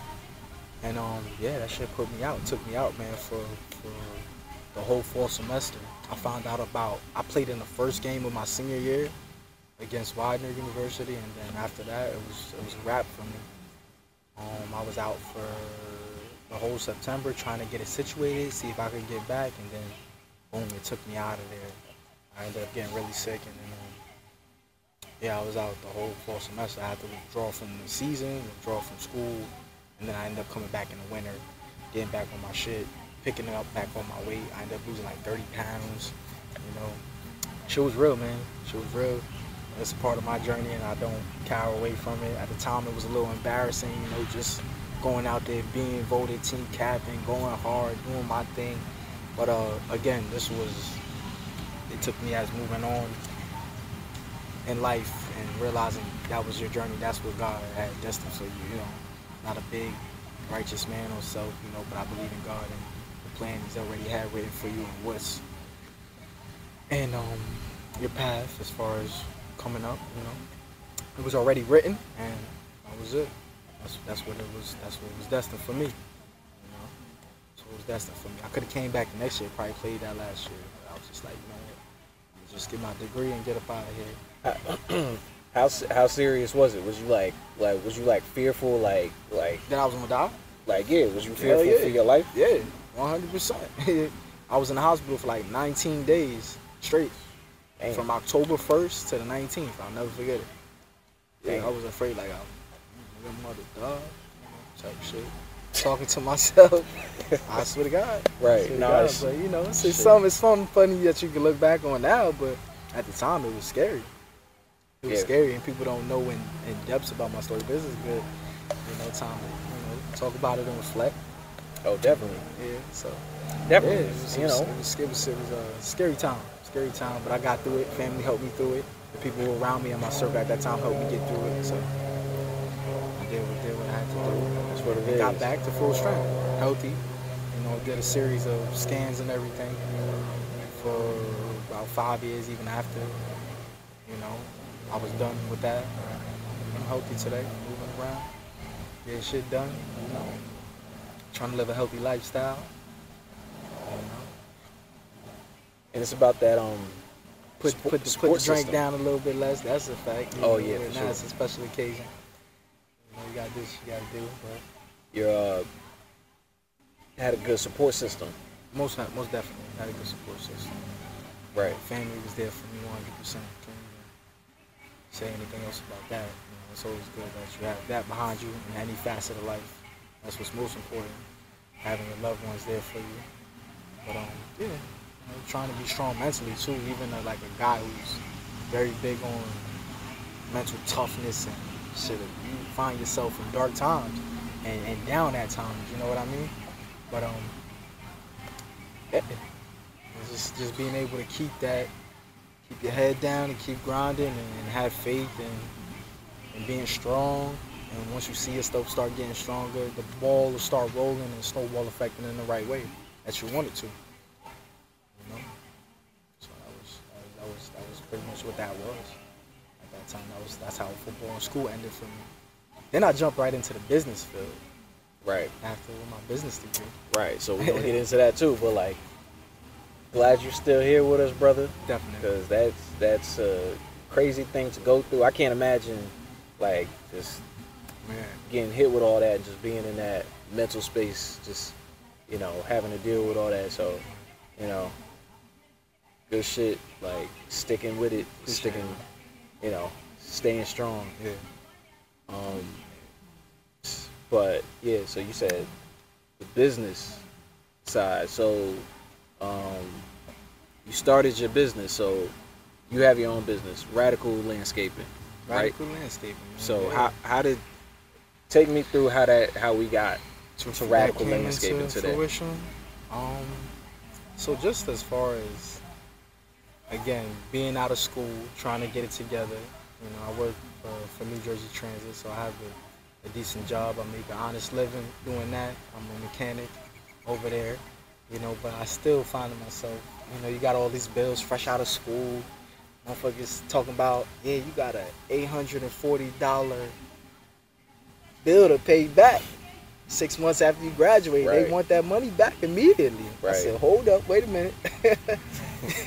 and um, yeah, that shit put me out. Took me out, man, for for the whole fall semester. I found out about. I played in the first game of my senior year against Widener University, and then after that, it was it was a wrap for me. Um, I was out for the whole September trying to get it situated, see if I could get back, and then boom, it took me out of there. I ended up getting really sick, and then um, yeah, I was out the whole fall semester. I had to withdraw from the season, withdraw from school, and then I ended up coming back in the winter, getting back on my shit, picking it up back on my weight. I ended up losing like 30 pounds. You know, shit was real, man. Shit was real. it's a part of my journey, and I don't cower away from it. At the time, it was a little embarrassing, you know, just going out there, being voted team captain, going hard, doing my thing. But uh, again, this was it took me as moving on in life and realizing that was your journey. That's what God had destined for you. You know, not a big righteous man or self, you know, but I believe in God and the plan He's already had written for you and what's and um your path as far as coming up. You know, it was already written, and that was it. That's that's what it was. That's what was destined for me. You know, that's what was destined for me. I could have came back the next year, probably played that last year. I was just like, Just get my degree and get up out of here. <clears throat> how how serious was it? Was you like like was you like fearful like like Then I was gonna die. like yeah? Was you fearful yeah. for your life? Yeah, 100. percent <laughs> I was in the hospital for like 19 days straight, Damn. from October 1st to the 19th. I'll never forget it. Yeah, Damn. I was afraid like, oh, your mother died, type shit. Talking to myself. <laughs> I swear to God. Right. To No, God, but you know, it's, it's something. It's something funny that you can look back on now, but at the time it was scary. It was Yeah. scary, and people don't know in, in depths about my story. But this is good. You know, time to you know talk about it and reflect. Oh, definitely, Yeah, so definitely. yeah, it was, you know, it was, it was, it was a scary time, scary time. But I got through it. Family helped me through it. The people around me in my circle at that time helped me get through it. So And got back to full strength, healthy. You know, did a series of scans and everything for about five years. Even after, you know, I was done with that. I'm healthy today, moving around, getting shit done. You know, trying to live a healthy lifestyle. You know, and it's about that um put Spo- put the, put the drink system. down a little bit less. That's a fact. You Oh, know, yeah, for now sure. it's a special occasion. You know, you do what you gotta do, but. Your uh had a good support system. Most most definitely had a good support system. Right. Family was there for me 100. percent Can't even say anything else about that. You know, it's always good that you have that behind you in any facet of life. That's what's most important. Having your loved ones there for you. But um, yeah, you know, trying to be strong mentally too. Even uh, like a guy who's very big on mental toughness and shit. If you find yourself in dark times and, and down at times. You know what I mean? But um, yeah, just just being able to keep that, keep your head down and keep grinding and, and have faith and and being strong. And once you see your stuff start getting stronger, the ball will start rolling and snowball affecting in the right way that you want it to. You know. So that was that was that was pretty much what that was at that time. That was that's how football and school ended for me. Then I jump right into the business field Right. after my business degree. Right. So we're gonna get <laughs> into that too. But like, glad you're still here with us, brother. Definitely. Because that's that's a crazy thing to go through. I can't imagine like just Man. getting hit with all that and just being in that mental space, just you know, having to deal with all that. So, you know, good shit. Like sticking with it, Appreciate sticking, it. you know, staying strong. Yeah. Um, but yeah, so you said the business side. So, um, you started your business. So you have your own business, Radical Landscaping, right? Radical landscaping. man. So Yeah. how how did take me through how that how we got to that Radical Landscaping into today? fruition. Um, so just as far as again being out of school, trying to get it together. You know, I work uh, for New Jersey Transit, so I have a, a decent job. I make an honest living doing that. I'm a mechanic over there. You know, but I still find myself. You know, you got all these bills fresh out of school. Motherfuckers talking about, yeah, you got a eight hundred and forty dollar bill to pay back six months after you graduate. Right. They want that money back immediately. I said, hold up, wait a minute. <laughs> <laughs>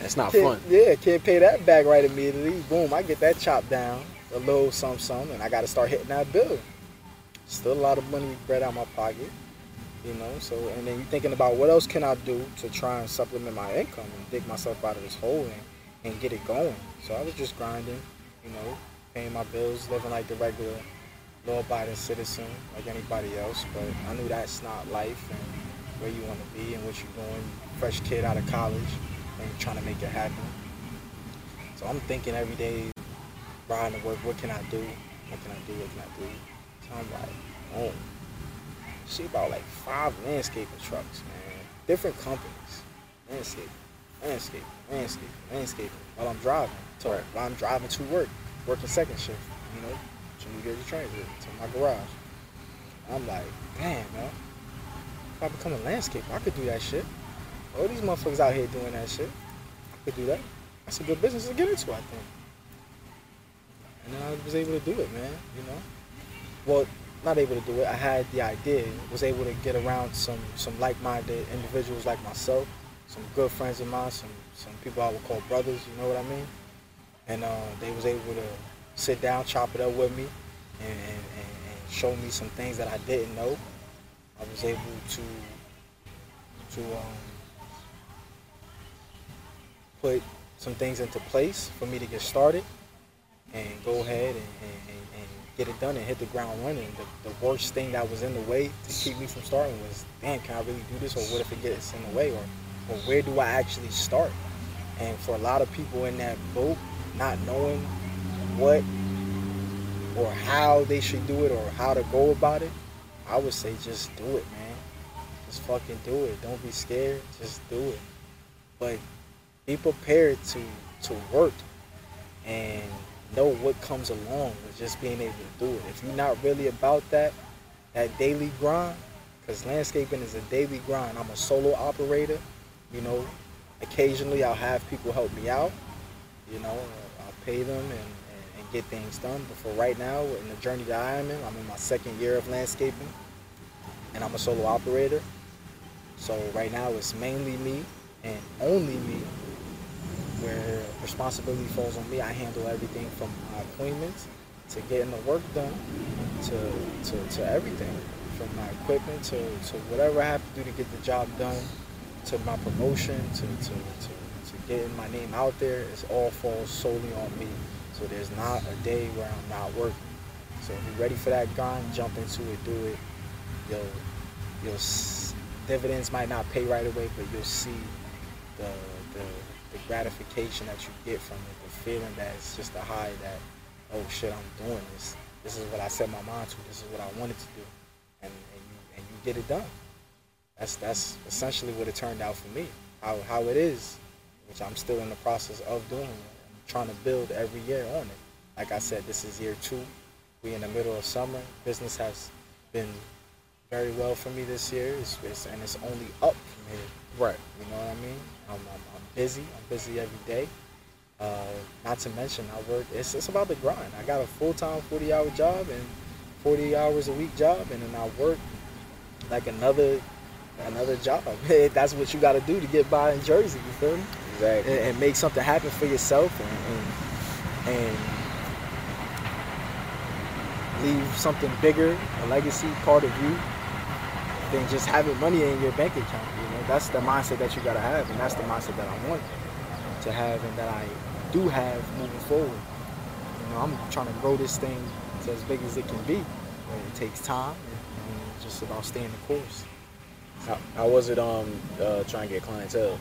That's not fun. Yeah, can't pay that back right immediately. Boom, I get that chopped down, a little some some, and I got to start hitting that bill. Still a lot of money bread out my pocket, you know. So, and then you're thinking about what else can I do to try and supplement my income and dig myself out of this hole and, and get it going. So I was just grinding, you know, paying my bills, living like the regular law-abiding citizen like anybody else. But I knew that's not life and where you want to be and what you're doing. Fresh kid out of college and trying to make it happen. So I'm thinking every day, riding to work, what can I do? What can I do? What can I do? So I'm like, oh, she about like five landscaping trucks, man. Different companies. Landscaping, landscaping, landscaping, landscaping. While I'm driving. So Right. while I'm driving to work, working second shift, you know, to New Jersey Transit, to my garage. I'm like, damn, man. I become a landscaper, I could do that shit. All these motherfuckers out here doing that shit. I could do that. That's a good business to get into, I think. And then I was able to do it, man, you know. Well, not able to do it. I had the idea, was able to get around some some like-minded individuals like myself, some good friends of mine, some some people I would call brothers, you know what I mean? And uh, they was able to sit down, chop it up with me, and, and, and show me some things that I didn't know. I was able to to um, put some things into place for me to get started and go ahead and, and, and, get it done and hit the ground running. The, the worst thing that was in the way to keep me from starting was, damn, can I really do this? Or what if it gets in the way? Or, or where do I actually start? And for a lot of people in that boat, not knowing what or how they should do it or how to go about it, I would say just do it, man. Just fucking do it. Don't be scared. Just do it. But be prepared to to work and know what comes along with just being able to do it. If you're not really about that, that daily grind, because landscaping is a daily grind. I'm a solo operator, you know. Occasionally I'll have people help me out, you know. I'll pay them and, get things done. But for right now, in the journey that I am in, I'm in my second year of landscaping, and I'm a solo operator. So right now it's mainly me and only me where responsibility falls on me. I handle everything from my appointments to getting the work done to, to, to everything from my equipment to, to whatever I have to do to get the job done to my promotion to, to, to, to getting my name out there. It all falls solely on me. So there's not a day where I'm not working. So if you're ready for that grind, jump into it, do it. You'll, you'll dividends might not pay right away, but you'll see the, the the gratification that you get from it, the feeling that it's just a high that, oh shit, I'm doing this. This is what I set my mind to. This is what I wanted to do, and and you and you get it done. That's that's essentially what it turned out for me. How how it is, which I'm still in the process of doing. Trying to build every year on it. Like I said, this is year two. We in the middle of summer. Business has been very well for me this year, it's, it's, and it's only up from here. Right. You know what I mean? I'm, I'm, I'm busy. I'm busy every day. Uh, not to mention, I work. It's, it's about the grind. I got a full time 40 hour job and 40 hours a week job, and then I work like another another job. <laughs> That's what you got to do to get by in Jersey. You feel me? Exactly. And, and make something happen for yourself, and, and and leave something bigger, a legacy part of you, than just having money in your bank account. You know, that's the mindset that you gotta have, and that's the mindset that I want to have, and that I do have moving forward. You know, I'm trying to grow this thing to as big as it can be. But it takes time, and, and just about staying the course. How, how was it um uh, trying to get clientele?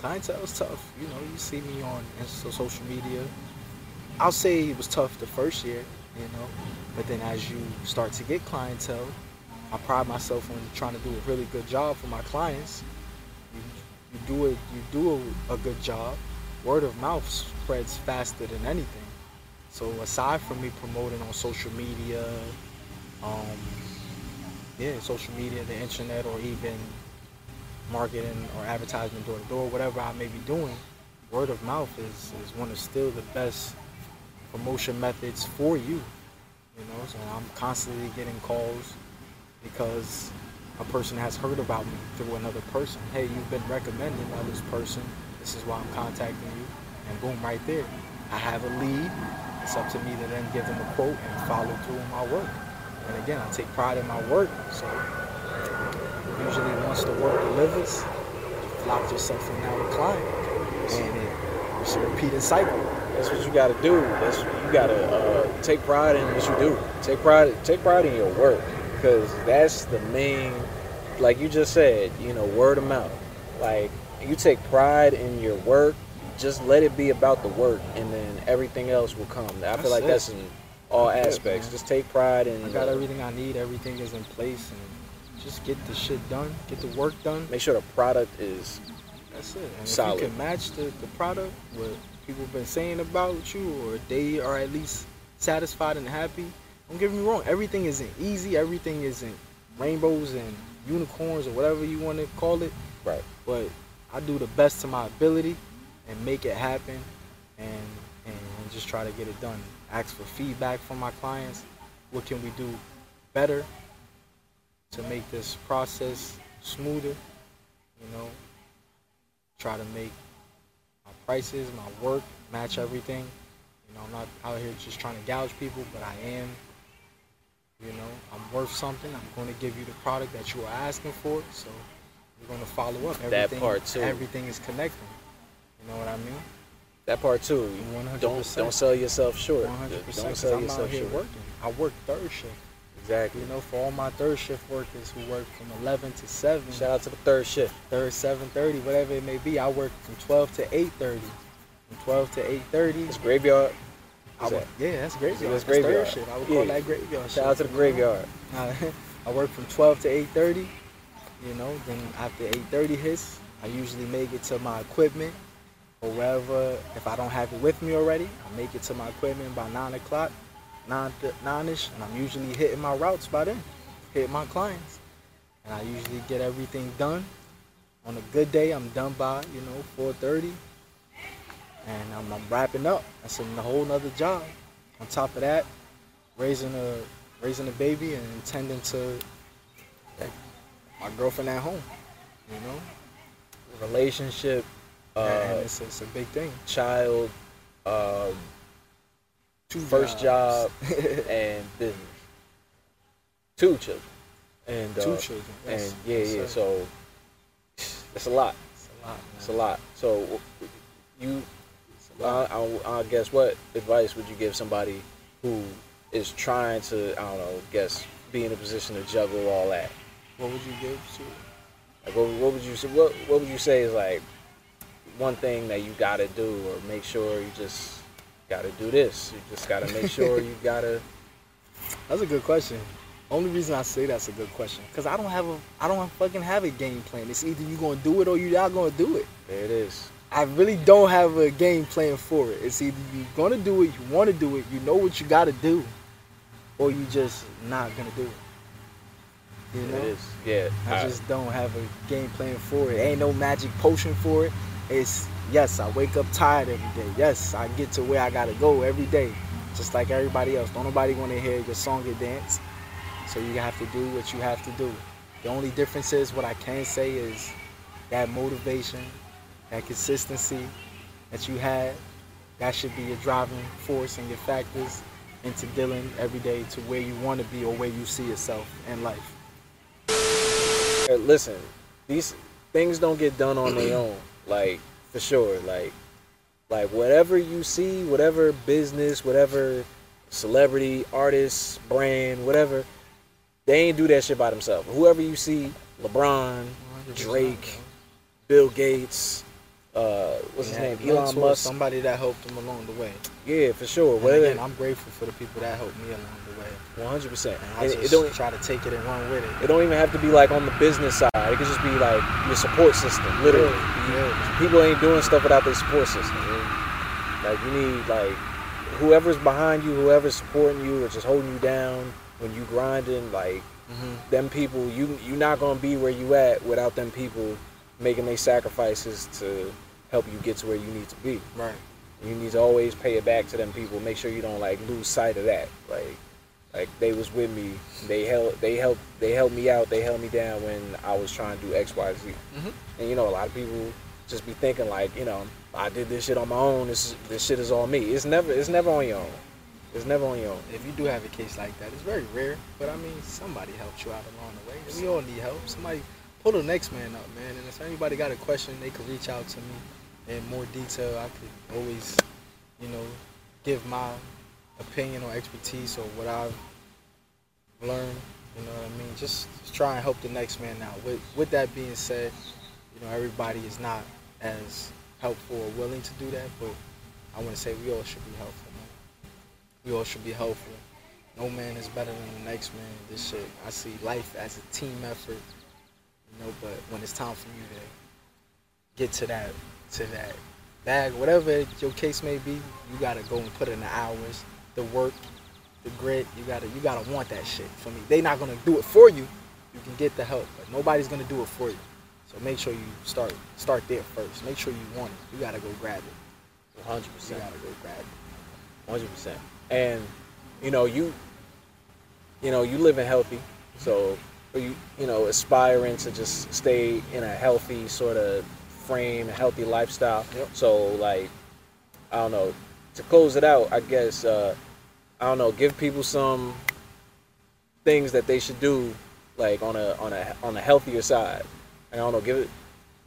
Clientele is tough. You know, you see me on social media. I'll say it was tough the first year, you know, but then as you start to get clientele, I pride myself on trying to do a really good job for my clients. You, you do it, you do a, a good job. Word of mouth spreads faster than anything. So aside from me promoting on social media, um, yeah, social media, the internet, or even marketing or advertisement door to door, whatever I may be doing, word of mouth is, is one of still the best promotion methods for you. You know, so I'm constantly getting calls because a person has heard about me through another person. Hey, you've been recommended by this person. This is why I'm contacting you. And boom, right there. I have a lead. It's up to me to then give them a quote and follow through on my work. And again, I take pride in my work. So usually once the work delivers, you lock yourself in with client. And it, it's a repeating cycle. That's what you got to do. That's you got to uh, take pride in what you do. Take pride. Take pride in your work because that's the main. Like you just said, you know, word of mouth. Like you take pride in your work, just let it be about the work, and then everything else will come. I That's feel like it. that's in all That's aspects. man. just take pride in. I got everything I need. Everything is in place, and just get the shit done. Get the work done. Make sure the product is That's it. And Solid. if you can match the, the product, what people have been saying about you, or they are at least satisfied and happy. Don't get me wrong. Everything isn't easy. Everything isn't rainbows and unicorns or whatever you want to call it. right. But I do the best to my ability and make it happen, and and just try to get it done. Ask for feedback from my clients. What can we do better to make this process smoother? You know, try to make my prices, my work match everything. You know, I'm not out here just trying to gouge people, but I am. You know, I'm worth something. I'm going to give you the product that you are asking for. So we're going to follow up. Everything, That part too. Everything is connecting. You know what I mean? That part too. One hundred Don't percent. don't sell yourself short. One hundred Don't percent. sell I'm yourself out here short. working. I work third shift. Exactly. You know, for all my third shift workers who work from 11 to 7, Shout out to the third shift. third 7:30, whatever it may be. I work from 12 to 8:30. From 12 to 8:30. It's graveyard. What's yeah, that's graveyard. That's That's, third graveyard. shift. I would Yeah. call that graveyard. Shout out to the graveyard. I, <laughs> I work from 12 to 8:30. You know, then after 8:30 hits, I usually make it to my equipment or wherever. If I don't have it with me already, I make it to my equipment by nine o'clock, nine nine-ish, and I'm usually hitting my routes by then, hitting my clients, and I usually get everything done. On a good day, I'm done by you know 4:30, and I'm, I'm wrapping up. That's a whole nother job. On top of that, raising a raising a baby and tending to my girlfriend at home. You know, Relationship, and uh, it's, it's a big thing. child, um, Two first job, <laughs> and business. Two children. And two uh, children. And yeah, yes, yeah. So it's a lot. it's a lot. Man. It's a lot. So you, lot. I, I, I guess, what advice would you give somebody who is trying to, I don't know, guess, be in a position to juggle all that? what would you give to? Like, what, what would you say? What, what would you say is like one thing that you gotta do, or make sure you just gotta do this? You just gotta make sure you <laughs> gotta. That's a good question. Only reason I say that's a good question, cause I don't have a, I don't fucking have a game plan. It's either you gonna do it or you're not gonna do it. There it is. I really don't have a game plan for it. It's either you gonna do it, you want to do it, you know what you gotta do, or you just not gonna do it. You know, It is. Yeah. I I- just don't have a game plan for it. Ain't no magic potion for it. It's yes, I wake up tired every day. Yes, I get to where I gotta go every day, just like everybody else. Don't nobody want to hear your song and dance, so you have to do what you have to do. The only difference is what I can say is that motivation, that consistency that you had, that should be your driving force and your factors into dealing every day to where you want to be or where you see yourself in life. Listen, these things don't get done on their own. Like for sure. Like like whatever you see, whatever business, whatever celebrity, artist, brand, whatever, they ain't do that shit by themselves. Whoever you see, LeBron, Drake, Bill Gates, uh, what's his name, Elon Musk. Somebody that helped them along the way. Yeah, for sure. And again, I'm grateful for the people that helped me along the way. One hundred percent. And I It don't. try to take it and run with it. It don't even have to be like on the business side. It could just be like your support system, literally. Yeah. People ain't doing stuff without their support system. Like you need like whoever's behind you, whoever's supporting you, or just holding you down when you grinding. Like Mhm. them people, you you're not gonna be where you at without them people making their sacrifices to help you get to where you need to be. Right. You need to always pay it back to them people. Make sure you don't like lose sight of that. Like, like they was with me. They helped. They helped. They helped me out. They held me down when I was trying to do X, Y, Z. Mhm. And you know, a lot of people just be thinking like, you know, I did this shit on my own. This this shit is on me. It's never. It's never on your own. It's never on your own. If you do have a case like that, it's very rare. But I mean, somebody helped you out along the way. We all need help. Somebody pull the next man up, man. And if anybody got a question, they could reach out to me in more detail. I could always, you know, give my opinion or expertise or what I've learned. You know what I mean? Just, just try and help the next man out. With with that being said, you know, everybody is not as helpful or willing to do that, but I want to say we all should be helpful, man. We all should be helpful. No man is better than the next man. This shit, I see life as a team effort, you know. But when it's time for you to get to that, to that bag, whatever your case may be, you gotta go and put in the hours, the work, the grit. You gotta, you gotta want that shit. For me, they not gonna do it for you. You can get the help, but nobody's gonna do it for you. So make sure you start, start there first. Make sure you want it. You gotta go grab it. Hundred percent. You gotta go grab it. Hundred percent. And you know, you you know, you living healthy, so you you know, aspiring to just stay in a healthy sort of frame, healthy lifestyle. Yep. So like, I don't know. To close it out, I guess uh, I don't know. Give people some things that they should do, like on a on a on a healthier side. I don't know. Give it,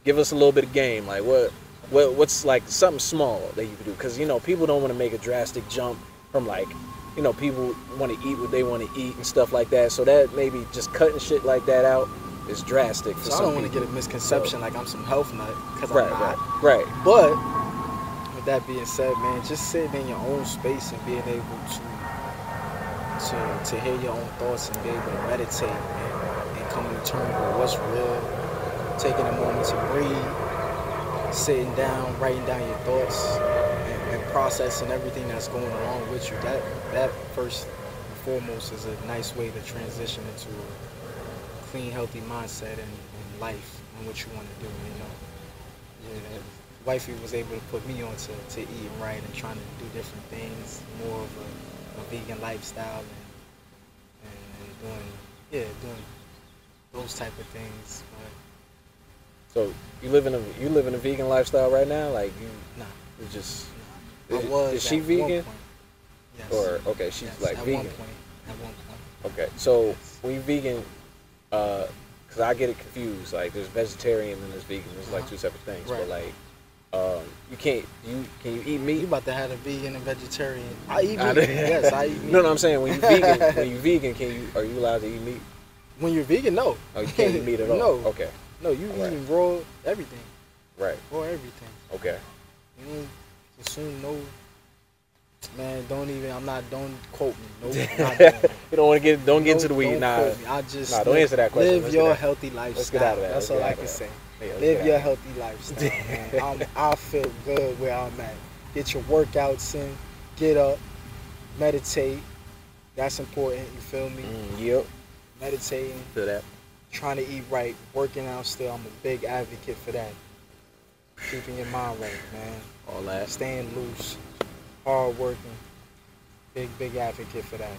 give us a little bit of game. Like what what what's like something small that you can do? Because you know people don't want to make a drastic jump from like you know people want to eat what they want to eat and stuff like that. So that maybe just cutting shit like that out is drastic for So I don't want to get a misconception like I'm some health nut because I'm not. right, right. But with that being said, man, just sitting in your own space and being able to to to hear your own thoughts and be able to meditate and, and come to terms with what's real, taking a moment to breathe, sitting down, writing down your thoughts, and, and processing everything that's going along with you. That that first and foremost is a nice way to transition into a clean, healthy mindset and, and life and what you want to do. You know, yeah, wifey was able to put me on to, to eating right and trying to do different things, more of a, a vegan lifestyle and, and, and doing, yeah, doing those type of things. But So you live in a you live in a vegan lifestyle right now? Like you, nah, you just I is, was. is she vegan. Yes. or okay? She's Yes, like at vegan. One point, at one point. Okay, so when you vegan, uh, cause I get it confused. Like there's vegetarian and there's vegan. There's like Uh-huh. two separate things. Right. But like, um, you can't you can you eat meat? You about to have a vegan and vegetarian? I eat meat. yes, I eat <laughs> meat. No, no, I'm saying when you vegan, when you <laughs> vegan, can you are you allowed to eat meat? When you're vegan, no. Oh, you can't eat meat at all. No. Okay. No, you Alright. eating raw everything, Right. raw everything. Okay. You don't consume no. Man, don't even. I'm not. Don't quote me. No, I'm not doing. <laughs> You don't want to get don't get into the weed. Nah. I just Nah, don't answer that question. Live Let's your healthy lifestyle. let's get out of that. That's Let's all I can say. Yeah, Live get your healthy lifestyle. man. I'm, I feel good where I'm at. Get your workouts in. Get up. Meditate. That's important. You feel me? Mm, yep. Meditating. Feel that. Trying to eat right. Working out still. I'm a big advocate for that. Keeping your mind right, man. All that. Staying loose. Hard working. Big, big advocate for that.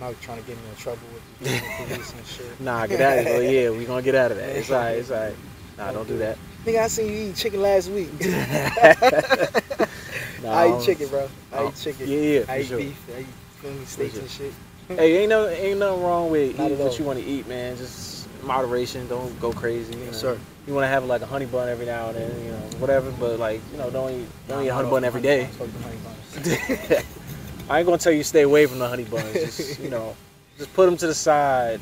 Not trying to get me in trouble with the <laughs> police and shit. Nah, get out of it. Yeah, we gonna get out of that. It's alright. It's alright. Nah, don't do that. Nigga, I seen you eat chicken last week. <laughs> <laughs> Nah, I don't- eat um, chicken, bro. I Oh, eat chicken. yeah, yeah, I eat sure. beef. I eat steaks sure. and shit. Hey, ain't no ain't nothing wrong with Not eating what you want to eat, man. Just moderation. Don't go crazy. You know? Yes, sir. You want to have like a honey bun every now and then, you know, whatever. But like, you know, don't eat don't eat a honey bun every day. I ain't gonna tell you stay away from the honey buns. Just you know, just put them to the side.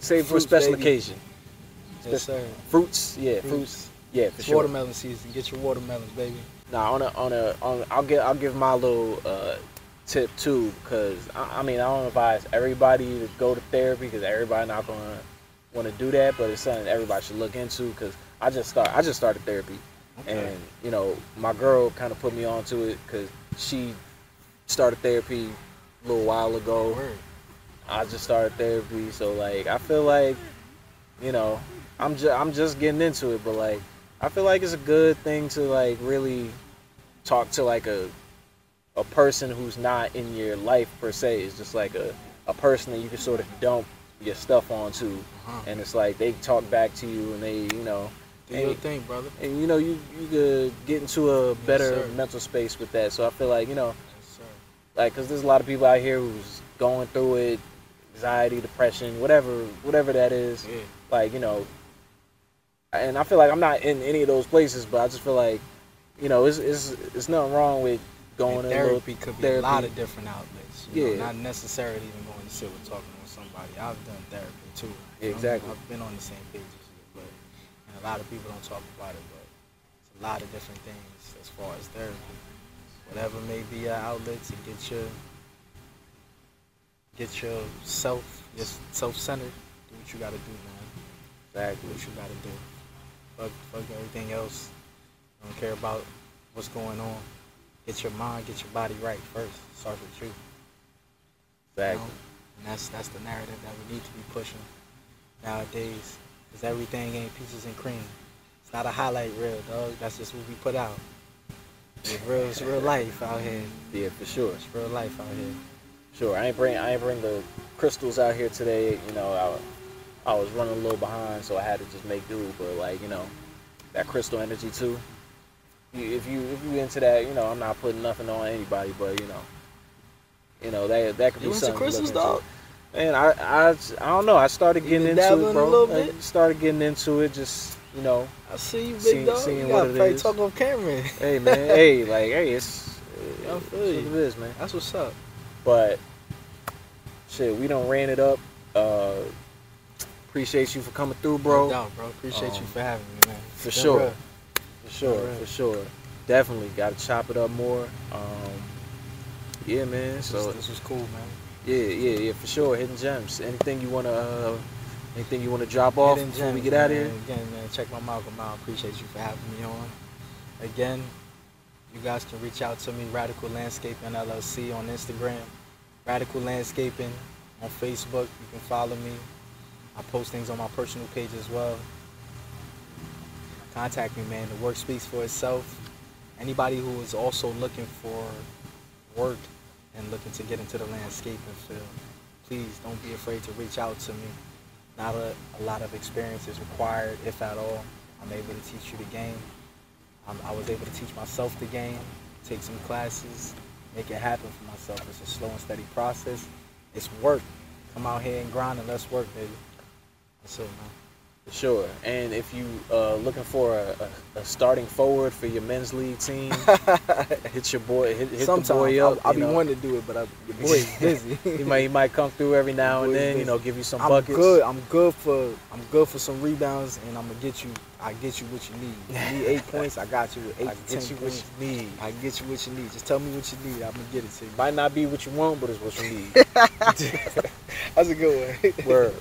Save for a special baby. occasion. yes, sir. Fruits, yeah, fruits, Fruits. yeah, for It's sure. watermelon season. Get your watermelons, baby. Nah, on a on a on. I'll give I'll give my little uh, tip too, because I, I mean I don't advise everybody to go to therapy because everybody not gonna want to do that, but it's something everybody should look into. Because I just start I just started therapy, and you know my girl kind of put me onto it because she started therapy a little while ago. I just started therapy, so like I feel like, you know, I'm just I'm just getting into it, but like I feel like it's a good thing to like really talk to like a a person who's not in your life per se. It's just like a a person that you can sort of dump your stuff onto, Uh-huh. and it's like they talk back to you and they you know Do and- your thing, brother. and you know you you could get into a better sir. mental space with that. So I feel like you know Yes. Like because there's a lot of people out here who's going through it anxiety depression whatever whatever that is Yeah. like you know and i feel like i'm not in any of those places but i just feel like you know it's it's, it's nothing wrong with going And to a little therapy could be a lot of different outlets. You know, Yeah. not necessarily even going to sit with talking with somebody. I've done therapy too. Yeah, exactly. I've been on the same page as you, but and a lot of people don't talk about it, but it's a lot of different things as far as therapy. Whatever may be your outlet to get your get your self your self centered. Do what you gotta do, man. Exactly. Do what you gotta do. Fuck fuck everything else. Don't care about what's going on. Get your mind, get your body right first. Start with you. you Exactly. know? And that's that's the narrative that we need to be pushing nowadays. Cause everything ain't peaches and cream. It's not a highlight reel, dog. That's just what we put out. It's real, it's real life out here. Yeah, for sure. It's real life out here. Sure. I ain't bring I ain't bring the crystals out here today. You know, I, I was running a little behind, so I had to just make do. But like you know, that crystal energy too. You, if you if you into that, you know, I'm not putting nothing on anybody, but you know, you know that that could You be something. to crystals, look into. dog? Man, I, I I don't know. I started getting into dabbling it, a bro. little I started getting into it. Just you know, I see you, big See- dog. seeing you gotta is. talk on camera. hey man, <laughs> hey like hey, it's I it's feel what you. it is, man. That's what's up. But shit, we don't ran it up. Uh, appreciate you for coming through, bro. No doubt, bro. Appreciate you Um, for having me, man. for It's sure. real. For sure, for sure. Definitely got to chop it up more. Um, yeah, man. This, So was, this was cool, man. yeah, yeah, yeah, for sure. Hidden gems. Anything you wanna, uh, anything you wanna drop off before we get out of here? Again, man, check my Malcolm out. Appreciate you for having me on. Again, you guys can reach out to me, Radical Landscaping LLC on Instagram, Radical Landscaping on Facebook. You can follow me. I post things on my personal page as well. Contact me, man. The work speaks for itself. Anybody who is also looking for work and looking to get into the landscaping field, please don't be afraid to reach out to me. Not a, a lot of experience is required, if at all. I'm able to teach you the game. Um, I was able to teach myself the game, take some classes, make it happen for myself. It's a slow and steady process. It's work. Come out here and grind and let's work, baby. That's it, man. Sure. And if you uh looking for a, a, a starting forward for your men's league team, <laughs> hit your boy, hit, hit the boy up. I, I you be know. wanting to do it, but I, your <laughs> boy's busy. he might he might come through every now and then. You know, give you some I'm buckets. good. I'm good for I'm good for some rebounds, and I'm gonna get you. I get you what you need. You need eight <laughs> points. I got you with eight I to get ten you what points. you need. I get you what you need. Just tell me what you need. I'm gonna get it to you. Might not be what you want, but it's what you need. That's a good one. Word.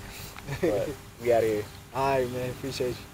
But we out here. All right, man. Appreciate you.